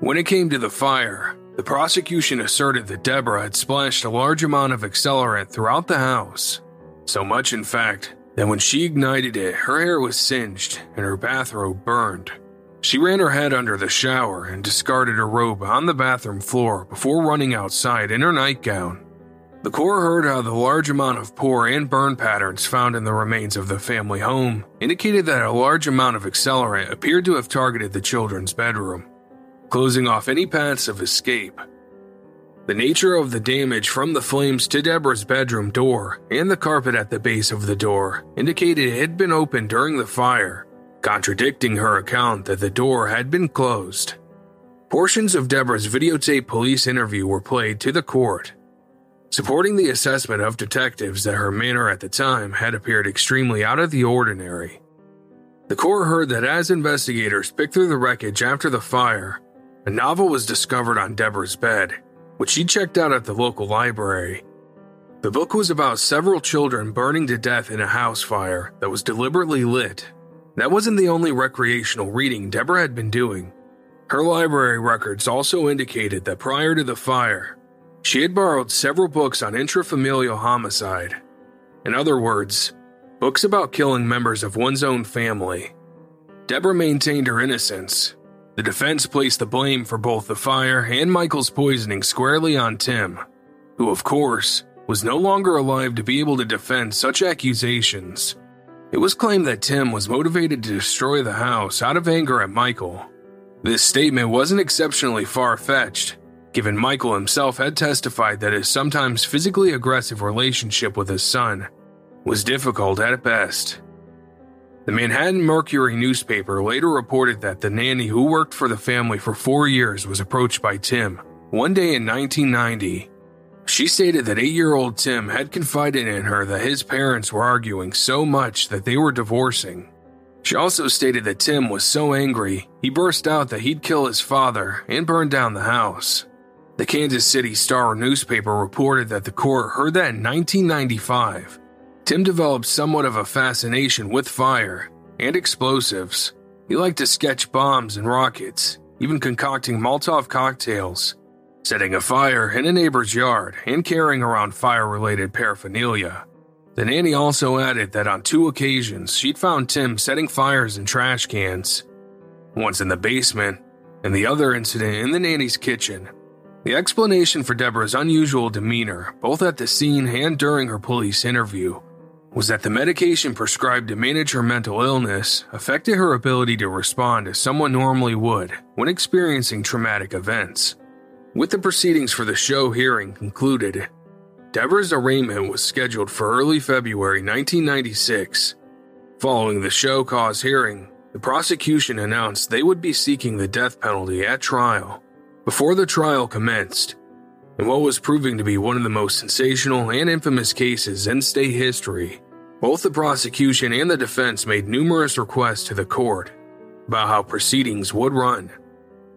When it came to the fire, the prosecution asserted that Debora had splashed a large amount of accelerant throughout the house, so much, in fact, that when she ignited it, her hair was singed and her bathrobe burned. She ran her head under the shower and discarded her robe on the bathroom floor before running outside in her nightgown. The court heard how the large amount of pour and burn patterns found in the remains of the family home indicated that a large amount of accelerant appeared to have targeted the children's bedroom, closing off any paths of escape. The nature of the damage from the flames to Debora's bedroom door and the carpet at the base of the door indicated it had been opened during the fire, contradicting her account that the door had been closed. Portions of Debora's videotape police interview were played to the court, supporting the assessment of detectives that her manner at the time had appeared extremely out of the ordinary. The court heard that as investigators picked through the wreckage after the fire, a novel was discovered on Debora's bed which she checked out at the local library. The book was about several children burning to death in a house fire that was deliberately lit. That wasn't the only recreational reading Debora had been doing. Her library records also indicated that prior to the fire, she had borrowed several books on intrafamilial homicide. In other words, books about killing members of one's own family. Debora maintained her innocence the defense placed the blame for both the fire and Michael's poisoning squarely on Tim, who, of course, was no longer alive to be able to defend such accusations. It was claimed that Tim was motivated to destroy the house out of anger at Michael. This statement wasn't exceptionally far fetched, given Michael himself had testified that his sometimes physically aggressive relationship with his son was difficult at best. The Manhattan Mercury newspaper later reported that the nanny who worked for the family for four years was approached by Tim one day in 1990. She stated that eight year old Tim had confided in her that his parents were arguing so much that they were divorcing. She also stated that Tim was so angry, he burst out that he'd kill his father and burn down the house. The Kansas City Star newspaper reported that the court heard that in 1995 Tim developed somewhat of a fascination with fire and explosives. He liked to sketch bombs and rockets, even concocting Molotov cocktails, setting a fire in a neighbor's yard, and carrying around fire related paraphernalia. The nanny also added that on two occasions she'd found Tim setting fires in trash cans, once in the basement, and the other incident in the nanny's kitchen. The explanation for Debora's unusual demeanor, both at the scene and during her police interview, was that the medication prescribed to manage her mental illness affected her ability to respond as someone normally would when experiencing traumatic events. With the proceedings for the show hearing concluded, Debora's arraignment was scheduled for early February 1996. Following the show cause hearing, the prosecution announced they would be seeking the death penalty at trial. Before the trial commenced, in what was proving to be one of the most sensational and infamous cases in state history, both the prosecution and the defense made numerous requests to the court about how proceedings would run.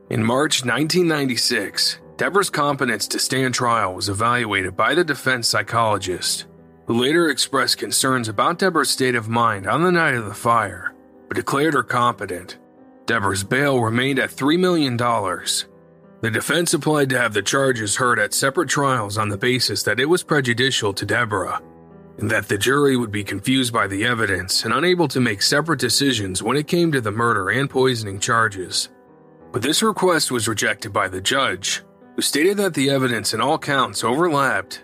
In March 1996, Debora's competence to stand trial was evaluated by the defense psychologist, who later expressed concerns about Debora's state of mind on the night of the fire, but declared her competent. Debora's bail remained at $3 million, the defense applied to have the charges heard at separate trials on the basis that it was prejudicial to Debora, and that the jury would be confused by the evidence and unable to make separate decisions when it came to the murder and poisoning charges. But this request was rejected by the judge, who stated that the evidence in all counts overlapped,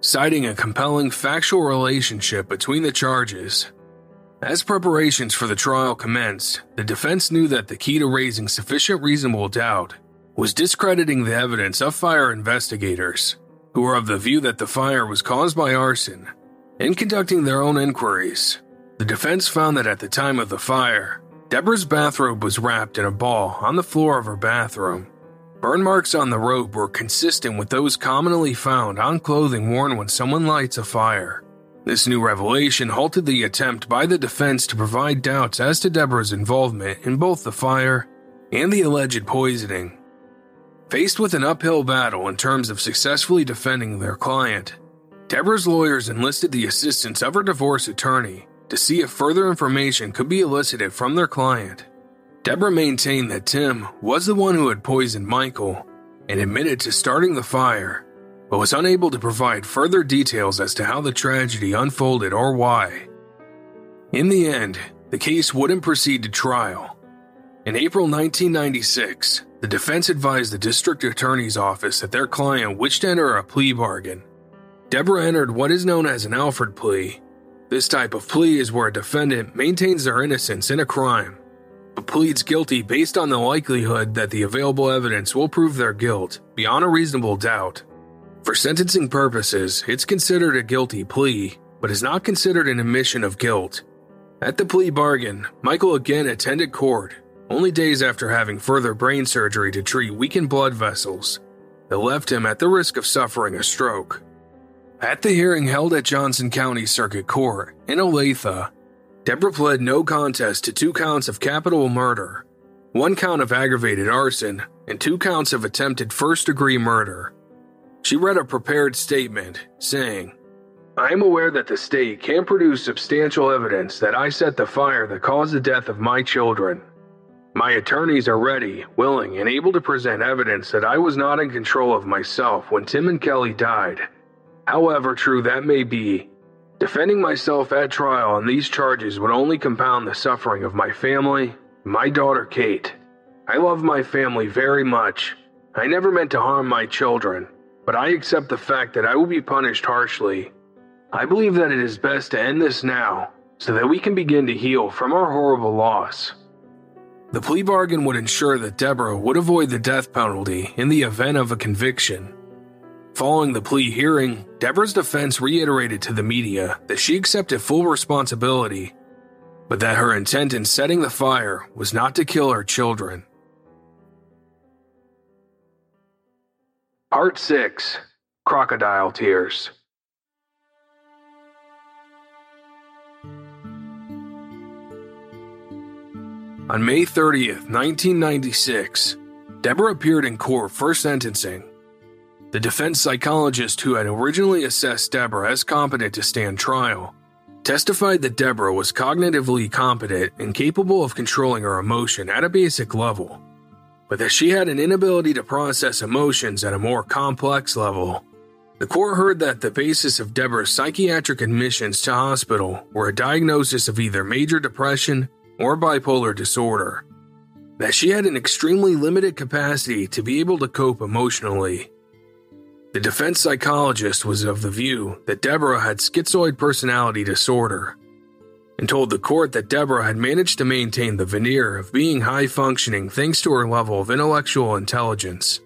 citing a compelling factual relationship between the charges. As preparations for the trial commenced, the defense knew that the key to raising sufficient reasonable doubt was discrediting the evidence of fire investigators, who were of the view that the fire was caused by arson. In conducting their own inquiries, the defense found that at the time of the fire, Debora's bathrobe was wrapped in a ball on the floor of her bathroom. Burn marks on the robe were consistent with those commonly found on clothing worn when someone lights a fire. This new revelation halted the attempt by the defense to provide doubts as to Debora's involvement in both the fire and the alleged poisoning. Faced with an uphill battle in terms of successfully defending their client, Debora's lawyers enlisted the assistance of her divorce attorney to see if further information could be elicited from their client. Debora maintained that Tim was the one who had poisoned Michael and admitted to starting the fire, but was unable to provide further details as to how the tragedy unfolded or why. In the end, the case wouldn't proceed to trial. In April 1996, the defense advised the district attorney's office that their client wished to enter a plea bargain. Debora entered what is known as an Alford plea. This type of plea is where a defendant maintains their innocence in a crime, but pleads guilty based on the likelihood that the available evidence will prove their guilt beyond a reasonable doubt. For sentencing purposes, it's considered a guilty plea, but is not considered an admission of guilt. At the plea bargain, Michael again attended court only days after having further brain surgery to treat weakened blood vessels that left him at the risk of suffering a stroke. At the hearing held at Johnson County Circuit Court in Olathe, Debora pled no contest to two counts of capital murder, one count of aggravated arson, and two counts of attempted first degree murder. She read a prepared statement saying, I am aware that the state can produce substantial evidence that I set the fire that caused the death of my children my attorneys are ready, willing, and able to present evidence that I was not in control of myself when Tim and Kelly died. However true that may be, defending myself at trial on these charges would only compound the suffering of my family, my daughter Kate. I love my family very much. I never meant to harm my children, but I accept the fact that I will be punished harshly. I believe that it is best to end this now so that we can begin to heal from our horrible loss. The plea bargain would ensure that Debora would avoid the death penalty in the event of a conviction. Following the plea hearing, Debora's defense reiterated to the media that she accepted full responsibility, but that her intent in setting the fire was not to kill her children. Part 6 Crocodile Tears On May 30th, 1996, Debora appeared in court for sentencing. The defense psychologist who had originally assessed Debora as competent to stand trial testified that Debora was cognitively competent and capable of controlling her emotion at a basic level, but that she had an inability to process emotions at a more complex level. The court heard that the basis of Debora's psychiatric admissions to hospital were a diagnosis of either major depression or bipolar disorder, that she had an extremely limited capacity to be able to cope emotionally. The defense psychologist was of the view that Debora had schizoid personality disorder and told the court that Debora had managed to maintain the veneer of being high functioning thanks to her level of intellectual intelligence.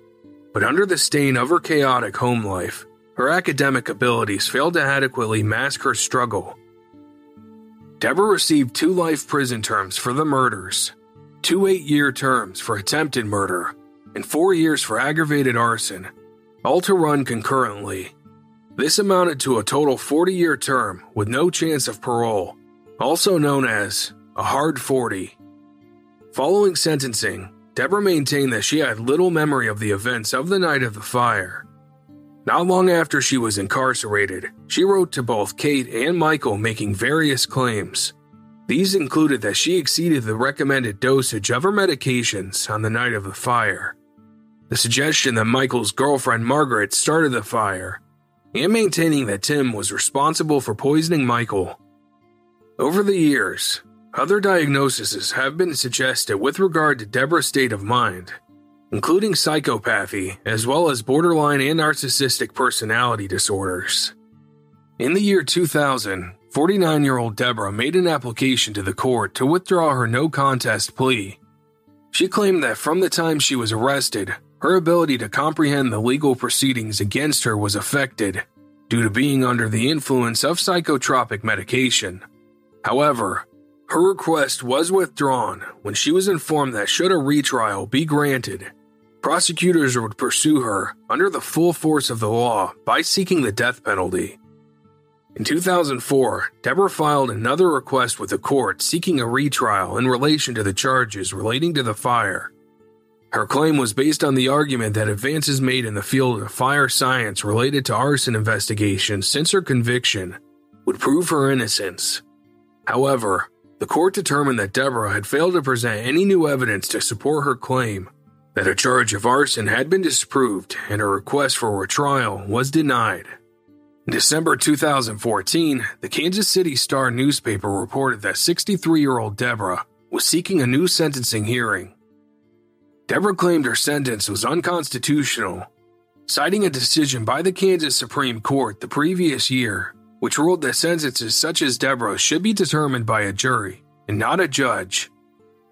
But under the stain of her chaotic home life, her academic abilities failed to adequately mask her struggle. Debora received two life prison terms for the murders, two eight year terms for attempted murder, and four years for aggravated arson, all to run concurrently. This amounted to a total 40 year term with no chance of parole, also known as a hard 40. Following sentencing, Debora maintained that she had little memory of the events of the night of the fire. Not long after she was incarcerated, she wrote to both Kate and Michael making various claims. These included that she exceeded the recommended dosage of her medications on the night of the fire, the suggestion that Michael's girlfriend Margaret started the fire, and maintaining that Tim was responsible for poisoning Michael. Over the years, other diagnoses have been suggested with regard to Debora's state of mind, including psychopathy as well as borderline and narcissistic personality disorders. In the year 2000, 49 year old Debora made an application to the court to withdraw her no contest plea. She claimed that from the time she was arrested, her ability to comprehend the legal proceedings against her was affected due to being under the influence of psychotropic medication. However, her request was withdrawn when she was informed that should a retrial be granted, prosecutors would pursue her under the full force of the law by seeking the death penalty. In 2004, Debora filed another request with the court seeking a retrial in relation to the charges relating to the fire. Her claim was based on the argument that advances made in the field of fire science related to arson investigations since her conviction would prove her innocence. However, the court determined that Debora had failed to present any new evidence to support her claim that a charge of arson had been disproved and her request for a trial was denied. In December 2014, the Kansas City Star newspaper reported that 63 year old Debora was seeking a new sentencing hearing. Debora claimed her sentence was unconstitutional, citing a decision by the Kansas Supreme Court the previous year which ruled that sentences such as Debora should be determined by a jury and not a judge.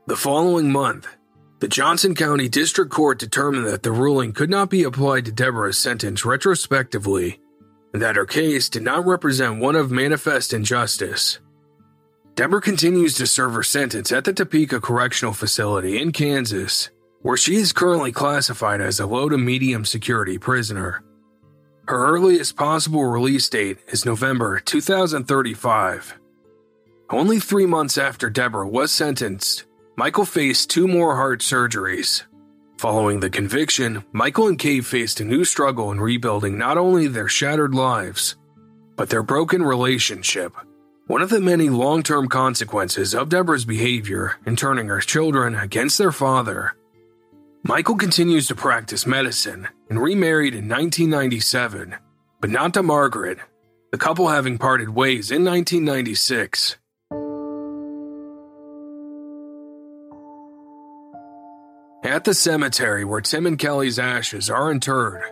The following month, the Johnson County District Court determined that the ruling could not be applied to Debora's sentence retrospectively and that her case did not represent one of manifest injustice. Debora continues to serve her sentence at the Topeka Correctional Facility in Kansas, where she is currently classified as a low to medium security prisoner. Her earliest possible release date is November 2035. Only three months after Debora was sentenced, Michael faced two more heart surgeries. Following the conviction, Michael and Kate faced a new struggle in rebuilding not only their shattered lives, but their broken relationship. One of the many long term consequences of Debora's behavior in turning her children against their father Michael continues to practice medicine and remarried in 1997, but not to Margaret, the couple having parted ways in 1996. At the cemetery where Tim and Kelly's ashes are interred,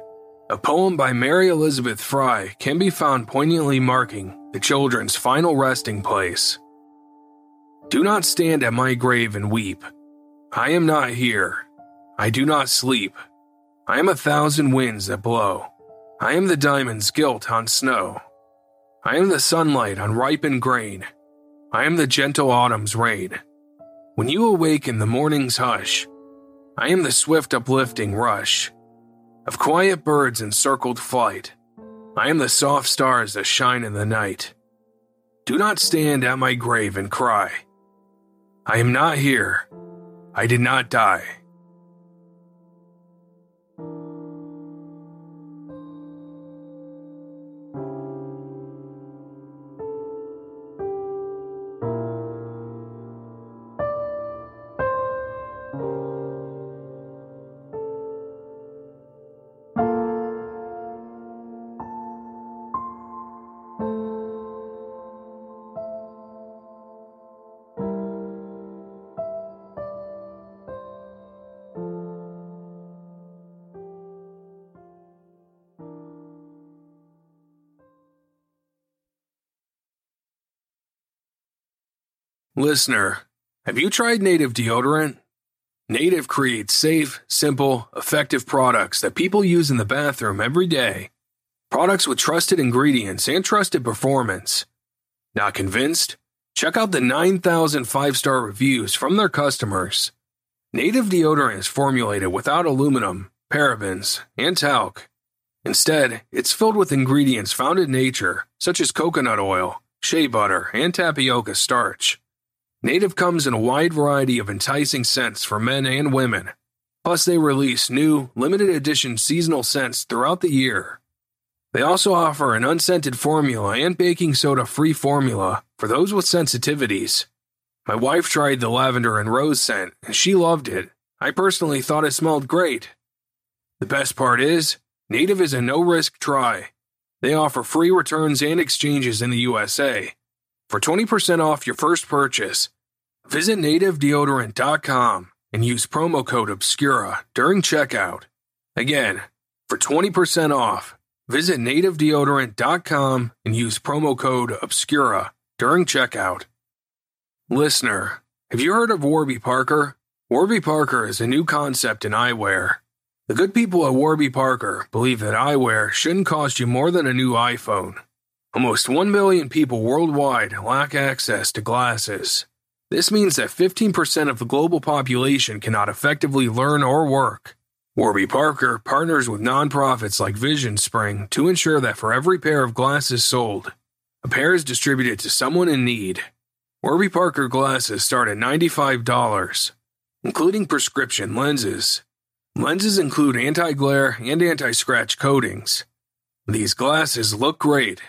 a poem by Mary Elizabeth Frye can be found poignantly marking the children's final resting place. Do not stand at my grave and weep. I am not here. I do not sleep. I am a thousand winds that blow. I am the diamond's gilt on snow. I am the sunlight on ripened grain. I am the gentle autumn's rain. When you awake in the morning's hush, I am the swift uplifting rush of quiet birds in circled flight. I am the soft stars that shine in the night. Do not stand at my grave and cry. I am not here. I did not die. Listener, have you tried Native deodorant? Native creates safe, simple, effective products that people use in the bathroom every day. Products with trusted ingredients and trusted performance. Not convinced? Check out the 9,000 five star reviews from their customers. Native deodorant is formulated without aluminum, parabens, and talc. Instead, it's filled with ingredients found in nature, such as coconut oil, shea butter, and tapioca starch. Native comes in a wide variety of enticing scents for men and women. Plus, they release new, limited edition seasonal scents throughout the year. They also offer an unscented formula and baking soda free formula for those with sensitivities. My wife tried the lavender and rose scent, and she loved it. I personally thought it smelled great. The best part is, Native is a no risk try. They offer free returns and exchanges in the USA. For 20% off your first purchase, visit nativedeodorant.com and use promo code OBSCURA during checkout. Again, for 20% off, visit nativedeodorant.com and use promo code OBSCURA during checkout. Listener, have you heard of Warby Parker? Warby Parker is a new concept in eyewear. The good people at Warby Parker believe that eyewear shouldn't cost you more than a new iPhone. Almost 1 million people worldwide lack access to glasses. This means that 15% of the global population cannot effectively learn or work. Warby Parker partners with nonprofits like VisionSpring to ensure that for every pair of glasses sold, a pair is distributed to someone in need. Warby Parker glasses start at $95, including prescription lenses. Lenses include anti glare and anti scratch coatings. These glasses look great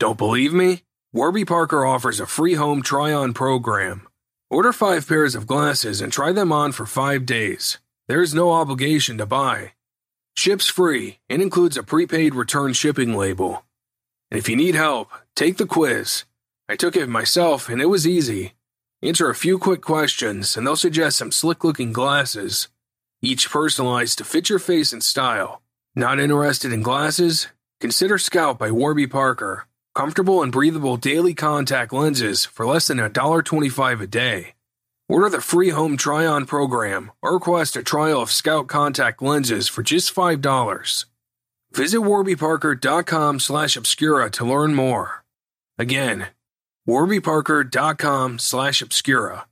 don't believe me? Warby Parker offers a free home try on program. Order five pairs of glasses and try them on for five days. There is no obligation to buy. Ships free and includes a prepaid return shipping label. And if you need help, take the quiz. I took it myself and it was easy. Answer a few quick questions and they'll suggest some slick looking glasses, each personalized to fit your face and style. Not interested in glasses? Consider Scout by Warby Parker. Comfortable and breathable daily contact lenses for less than $1.25 a day. Order the free home try on program or request a trial of Scout contact lenses for just $5. Visit warbyparker.com slash obscura to learn more. Again, warbyparker.com slash obscura.